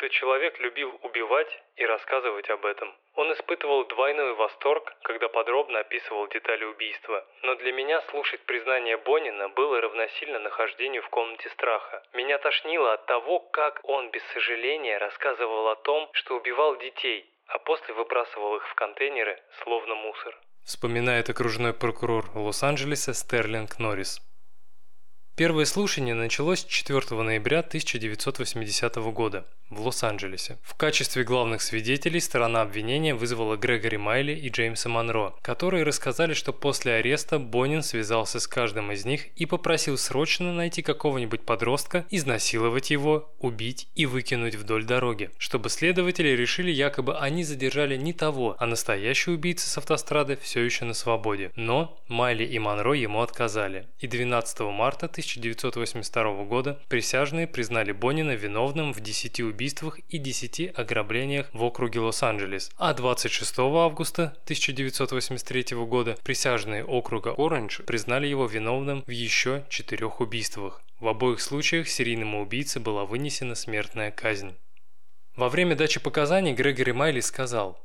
Этот человек любил убивать и рассказывать об этом. Он испытывал двойной восторг, когда подробно описывал детали убийства. Но для меня слушать признание Бонина было равносильно нахождению в комнате страха. Меня тошнило от того, как он без сожаления рассказывал о том, что убивал детей, а после выбрасывал их в контейнеры, словно мусор. Вспоминает окружной прокурор Лос-Анджелеса Стерлинг Норрис. Первое слушание началось 4 ноября 1980 года в Лос-Анджелесе. В качестве главных свидетелей сторона обвинения вызвала Грегори Майли и Джеймса Монро, которые рассказали, что после ареста Бонин связался с каждым из них и попросил срочно найти какого-нибудь подростка, изнасиловать его, убить и выкинуть вдоль дороги, чтобы следователи решили, якобы они задержали не того, а настоящий убийца с автострады все еще на свободе. Но Майли и Монро ему отказали, и 12 марта 1980 1982 года присяжные признали Бонина виновным в 10 убийствах и 10 ограблениях в округе Лос-Анджелес, а 26 августа 1983 года присяжные округа Оранж признали его виновным в еще четырех убийствах. В обоих случаях серийному убийце была вынесена смертная казнь. Во время дачи показаний Грегори Майли сказал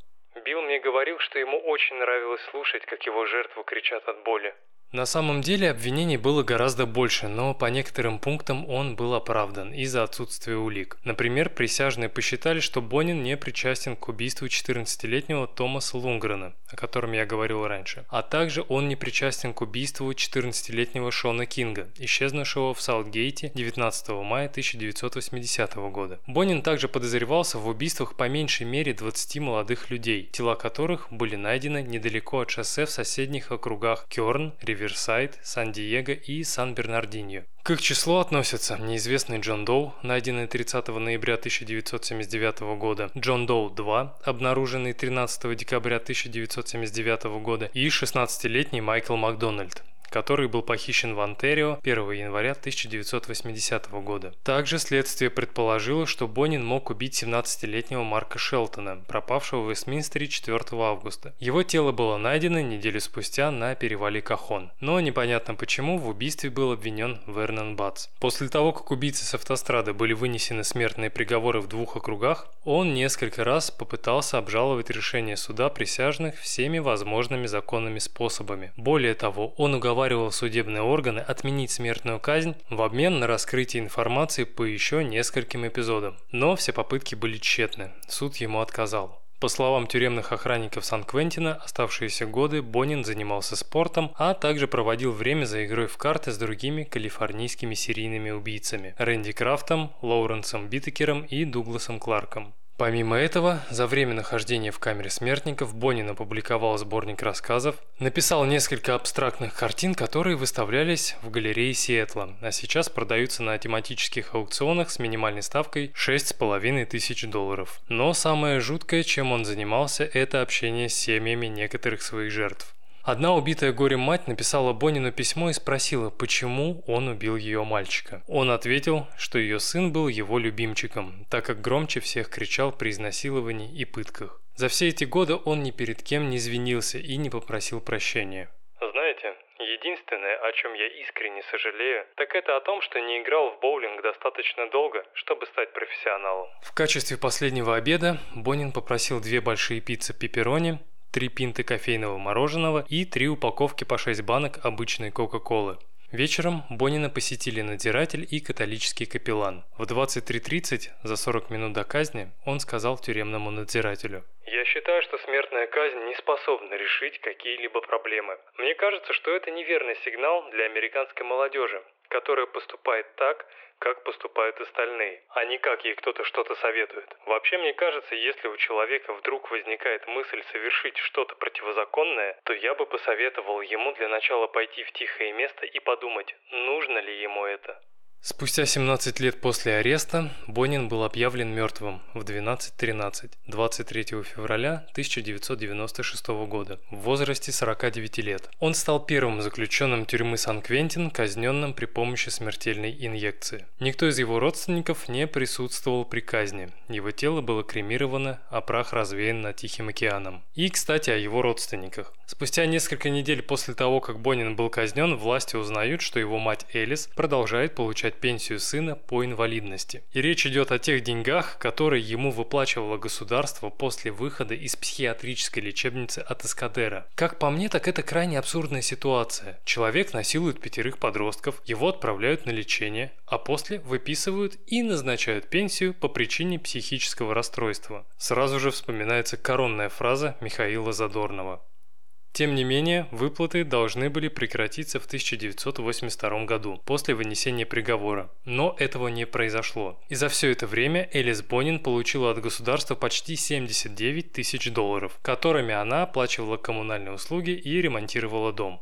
«Билл мне говорил, что ему очень нравилось слушать, как его жертвы кричат от боли. На самом деле обвинений было гораздо больше, но по некоторым пунктам он был оправдан из-за отсутствия улик. Например, присяжные посчитали, что Бонин не причастен к убийству 14-летнего Томаса Лунгрена, о котором я говорил раньше, а также он не причастен к убийству 14-летнего Шона Кинга, исчезнувшего в Саутгейте 19 мая 1980 года. Бонин также подозревался в убийствах по меньшей мере 20 молодых людей, тела которых были найдены недалеко от шоссе в соседних округах Кёрн, Ривер Риверсайд, Сан-Диего и Сан-Бернардиньо. К их числу относятся неизвестный Джон Доу, найденный 30 ноября 1979 года, Джон Доу 2, обнаруженный 13 декабря 1979 года, и 16-летний Майкл Макдональд, который был похищен в Онтерио 1 января 1980 года. Также следствие предположило, что Бонин мог убить 17-летнего Марка Шелтона, пропавшего в Вестминстере 4 августа. Его тело было найдено неделю спустя на перевале Кахон, но непонятно почему в убийстве был обвинен Вернон Батс. После того, как убийцы с автострады были вынесены смертные приговоры в двух округах, он несколько раз попытался обжаловать решение суда присяжных всеми возможными законными способами. Более того, он уговаривал уговаривал судебные органы отменить смертную казнь в обмен на раскрытие информации по еще нескольким эпизодам. Но все попытки были тщетны, суд ему отказал. По словам тюремных охранников Сан-Квентина, оставшиеся годы Бонин занимался спортом, а также проводил время за игрой в карты с другими калифорнийскими серийными убийцами – Рэнди Крафтом, Лоуренсом Биттекером и Дугласом Кларком. Помимо этого, за время нахождения в камере смертников Бонин опубликовал сборник рассказов, написал несколько абстрактных картин, которые выставлялись в галерее Сиэтла, а сейчас продаются на тематических аукционах с минимальной ставкой 6,5 тысяч долларов. Но самое жуткое, чем он занимался, это общение с семьями некоторых своих жертв. Одна убитая горем мать написала Бонину письмо и спросила, почему он убил ее мальчика. Он ответил, что ее сын был его любимчиком, так как громче всех кричал при изнасиловании и пытках. За все эти годы он ни перед кем не извинился и не попросил прощения. Знаете, единственное, о чем я искренне сожалею, так это о том, что не играл в боулинг достаточно долго, чтобы стать профессионалом. В качестве последнего обеда Бонин попросил две большие пиццы пепперони, три пинты кофейного мороженого и три упаковки по 6 банок обычной Кока-Колы. Вечером Бонина посетили надзиратель и католический капеллан. В 23.30, за 40 минут до казни, он сказал тюремному надзирателю. «Я считаю, что смертная казнь не способна решить какие-либо проблемы. Мне кажется, что это неверный сигнал для американской молодежи, которая поступает так, как поступают остальные, а не как ей кто-то что-то советует. Вообще, мне кажется, если у человека вдруг возникает мысль совершить что-то противозаконное, то я бы посоветовал ему для начала пойти в тихое место и подумать, нужно ли ему это. Спустя 17 лет после ареста Бонин был объявлен мертвым в 12.13 23 февраля 1996 года в возрасте 49 лет. Он стал первым заключенным тюрьмы Сан-Квентин, казненным при помощи смертельной инъекции. Никто из его родственников не присутствовал при казни. Его тело было кремировано, а прах развеян над Тихим океаном. И, кстати, о его родственниках. Спустя несколько недель после того, как Бонин был казнен, власти узнают, что его мать Элис продолжает получать получать пенсию сына по инвалидности. И речь идет о тех деньгах, которые ему выплачивало государство после выхода из психиатрической лечебницы от Эскадера. Как по мне, так это крайне абсурдная ситуация. Человек насилует пятерых подростков, его отправляют на лечение, а после выписывают и назначают пенсию по причине психического расстройства. Сразу же вспоминается коронная фраза Михаила Задорнова. Тем не менее, выплаты должны были прекратиться в 1982 году, после вынесения приговора. Но этого не произошло. И за все это время Элис Бонин получила от государства почти 79 тысяч долларов, которыми она оплачивала коммунальные услуги и ремонтировала дом.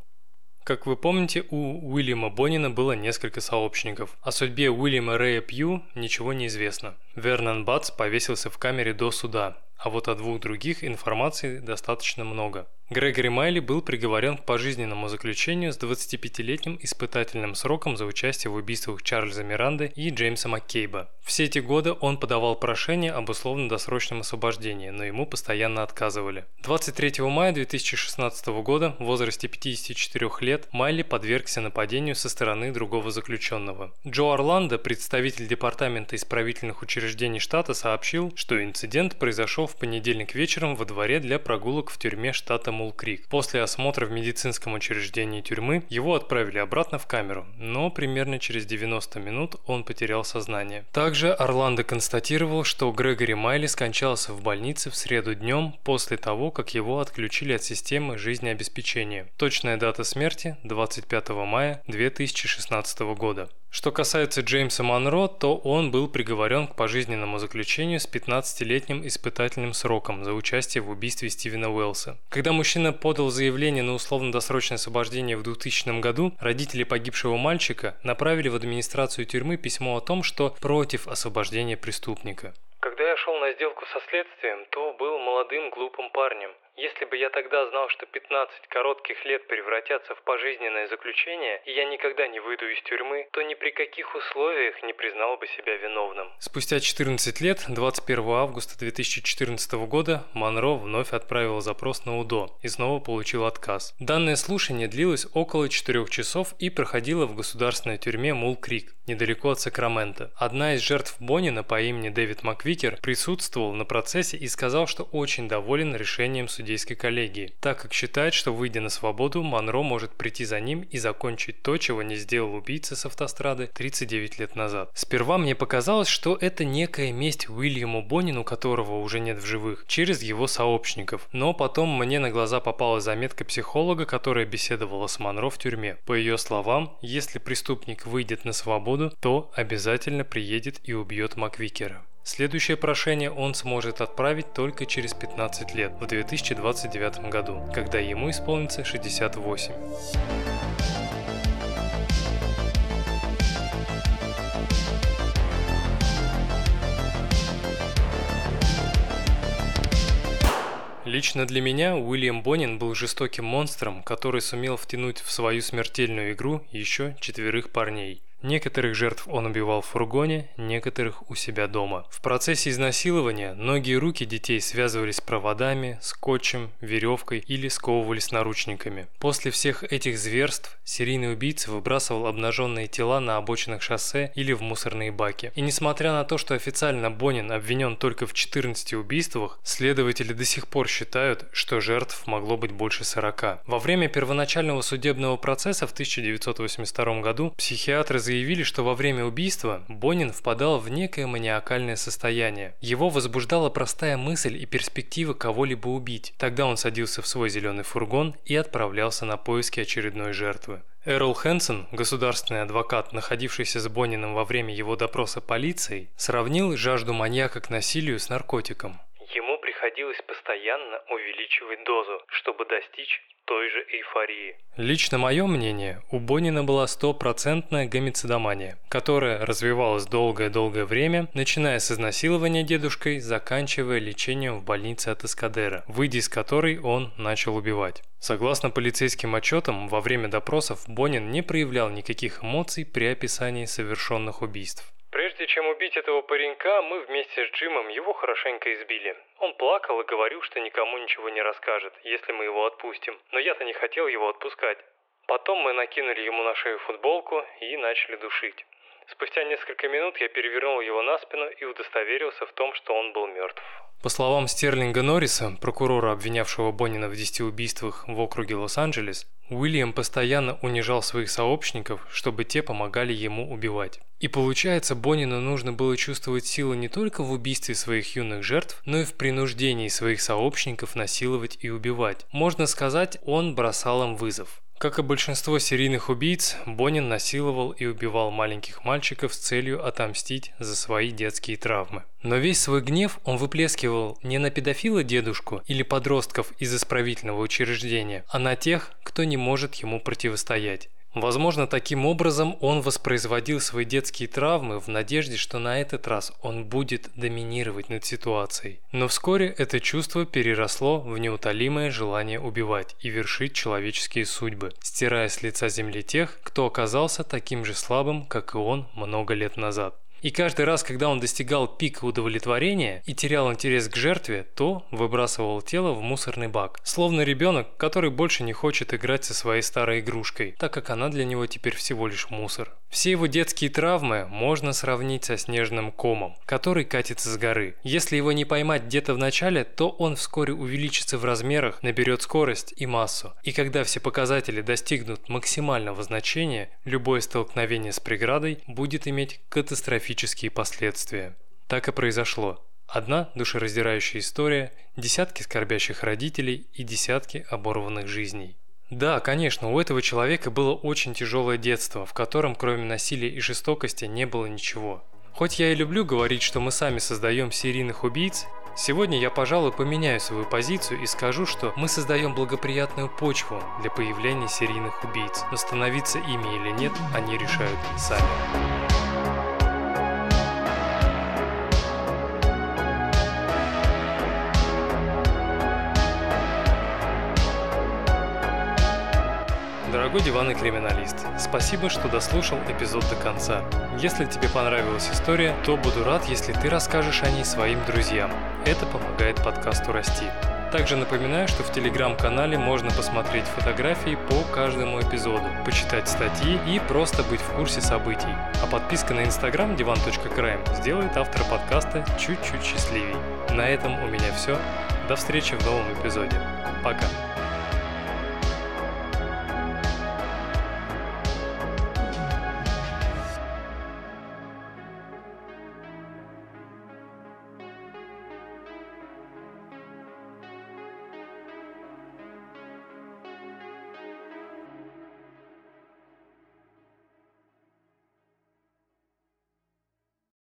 Как вы помните, у Уильяма Бонина было несколько сообщников. О судьбе Уильяма Рэя Пью ничего не известно. Вернон Батс повесился в камере до суда, а вот о двух других информации достаточно много. Грегори Майли был приговорен к пожизненному заключению с 25-летним испытательным сроком за участие в убийствах Чарльза Миранды и Джеймса Маккейба. Все эти годы он подавал прошение об условно-досрочном освобождении, но ему постоянно отказывали. 23 мая 2016 года в возрасте 54 лет Майли подвергся нападению со стороны другого заключенного. Джо Орландо, представитель Департамента исправительных учреждений штата, сообщил, что инцидент произошел в понедельник вечером во дворе для прогулок в тюрьме штата Мул-Крик. После осмотра в медицинском учреждении тюрьмы его отправили обратно в камеру, но примерно через 90 минут он потерял сознание. Также Орландо констатировал, что Грегори Майли скончался в больнице в среду днем после того, как его отключили от системы жизнеобеспечения. Точная дата смерти – 25 мая 2016 года. Что касается Джеймса Монро, то он был приговорен к пожизненному заключению с 15-летним испытательным сроком за участие в убийстве Стивена Уэллса. Когда мужчина подал заявление на условно-досрочное освобождение в 2000 году, родители погибшего мальчика направили в администрацию тюрьмы письмо о том, что против освобождения преступника. Когда я шел на сделку со следствием, то был молодым глупым парнем. Если бы я тогда знал, что 15 коротких лет превратятся в пожизненное заключение, и я никогда не выйду из тюрьмы, то ни при каких условиях не признал бы себя виновным. Спустя 14 лет, 21 августа 2014 года, Монро вновь отправил запрос на УДО и снова получил отказ. Данное слушание длилось около 4 часов и проходило в государственной тюрьме Мул-Крик, недалеко от Сакрамента. Одна из жертв Бонина по имени Дэвид Маквикер присутствовал на процессе и сказал, что очень доволен решением судьи судейской коллегии, так как считает, что выйдя на свободу, Монро может прийти за ним и закончить то, чего не сделал убийца с автострады 39 лет назад. Сперва мне показалось, что это некая месть Уильяму Бонину, которого уже нет в живых, через его сообщников. Но потом мне на глаза попала заметка психолога, которая беседовала с Монро в тюрьме. По ее словам, если преступник выйдет на свободу, то обязательно приедет и убьет Маквикера. Следующее прошение он сможет отправить только через 15 лет, в 2029 году, когда ему исполнится 68. Лично для меня Уильям Бонин был жестоким монстром, который сумел втянуть в свою смертельную игру еще четверых парней – Некоторых жертв он убивал в фургоне, некоторых у себя дома. В процессе изнасилования ноги и руки детей связывались проводами, скотчем, веревкой или сковывались наручниками. После всех этих зверств серийный убийца выбрасывал обнаженные тела на обочинах шоссе или в мусорные баки. И несмотря на то, что официально Бонин обвинен только в 14 убийствах, следователи до сих пор считают, что жертв могло быть больше 40. Во время первоначального судебного процесса в 1982 году психиатры заявили, что во время убийства Бонин впадал в некое маниакальное состояние. Его возбуждала простая мысль и перспектива кого-либо убить. Тогда он садился в свой зеленый фургон и отправлялся на поиски очередной жертвы. Эрл Хэнсон, государственный адвокат, находившийся с Бониным во время его допроса полицией, сравнил жажду маньяка к насилию с наркотиком. Приходилось постоянно увеличивать дозу, чтобы достичь той же эйфории. Лично мое мнение, у Бонина была стопроцентная гомицидомания, которая развивалась долгое-долгое время, начиная с изнасилования дедушкой, заканчивая лечением в больнице от Эскадера, выйдя из которой он начал убивать. Согласно полицейским отчетам, во время допросов Бонин не проявлял никаких эмоций при описании совершенных убийств. Прежде чем убить этого паренька, мы вместе с Джимом его хорошенько избили. Он плакал и говорил, что никому ничего не расскажет, если мы его отпустим. Но я-то не хотел его отпускать. Потом мы накинули ему на шею футболку и начали душить. Спустя несколько минут я перевернул его на спину и удостоверился в том, что он был мертв. По словам Стерлинга Норриса, прокурора, обвинявшего Боннина в 10 убийствах в округе Лос-Анджелес, Уильям постоянно унижал своих сообщников, чтобы те помогали ему убивать. И получается, Бонину нужно было чувствовать силу не только в убийстве своих юных жертв, но и в принуждении своих сообщников насиловать и убивать. Можно сказать, он бросал им вызов. Как и большинство серийных убийц, Бонин насиловал и убивал маленьких мальчиков с целью отомстить за свои детские травмы. Но весь свой гнев он выплескивал не на педофила дедушку или подростков из исправительного учреждения, а на тех, кто не может ему противостоять. Возможно, таким образом он воспроизводил свои детские травмы в надежде, что на этот раз он будет доминировать над ситуацией. Но вскоре это чувство переросло в неутолимое желание убивать и вершить человеческие судьбы, стирая с лица земли тех, кто оказался таким же слабым, как и он много лет назад. И каждый раз, когда он достигал пика удовлетворения и терял интерес к жертве, то выбрасывал тело в мусорный бак. Словно ребенок, который больше не хочет играть со своей старой игрушкой, так как она для него теперь всего лишь мусор. Все его детские травмы можно сравнить со снежным комом, который катится с горы. Если его не поймать где-то в начале, то он вскоре увеличится в размерах, наберет скорость и массу. И когда все показатели достигнут максимального значения, любое столкновение с преградой будет иметь катастрофические последствия. Так и произошло. Одна душераздирающая история, десятки скорбящих родителей и десятки оборванных жизней. Да, конечно, у этого человека было очень тяжелое детство, в котором кроме насилия и жестокости не было ничего. Хоть я и люблю говорить, что мы сами создаем серийных убийц, Сегодня я, пожалуй, поменяю свою позицию и скажу, что мы создаем благоприятную почву для появления серийных убийц, но становиться ими или нет, они решают сами. Дорогой диванный криминалист, спасибо, что дослушал эпизод до конца. Если тебе понравилась история, то буду рад, если ты расскажешь о ней своим друзьям. Это помогает подкасту расти. Также напоминаю, что в телеграм-канале можно посмотреть фотографии по каждому эпизоду, почитать статьи и просто быть в курсе событий. А подписка на инстаграм divan.crime сделает автора подкаста чуть-чуть счастливей. На этом у меня все. До встречи в новом эпизоде. Пока.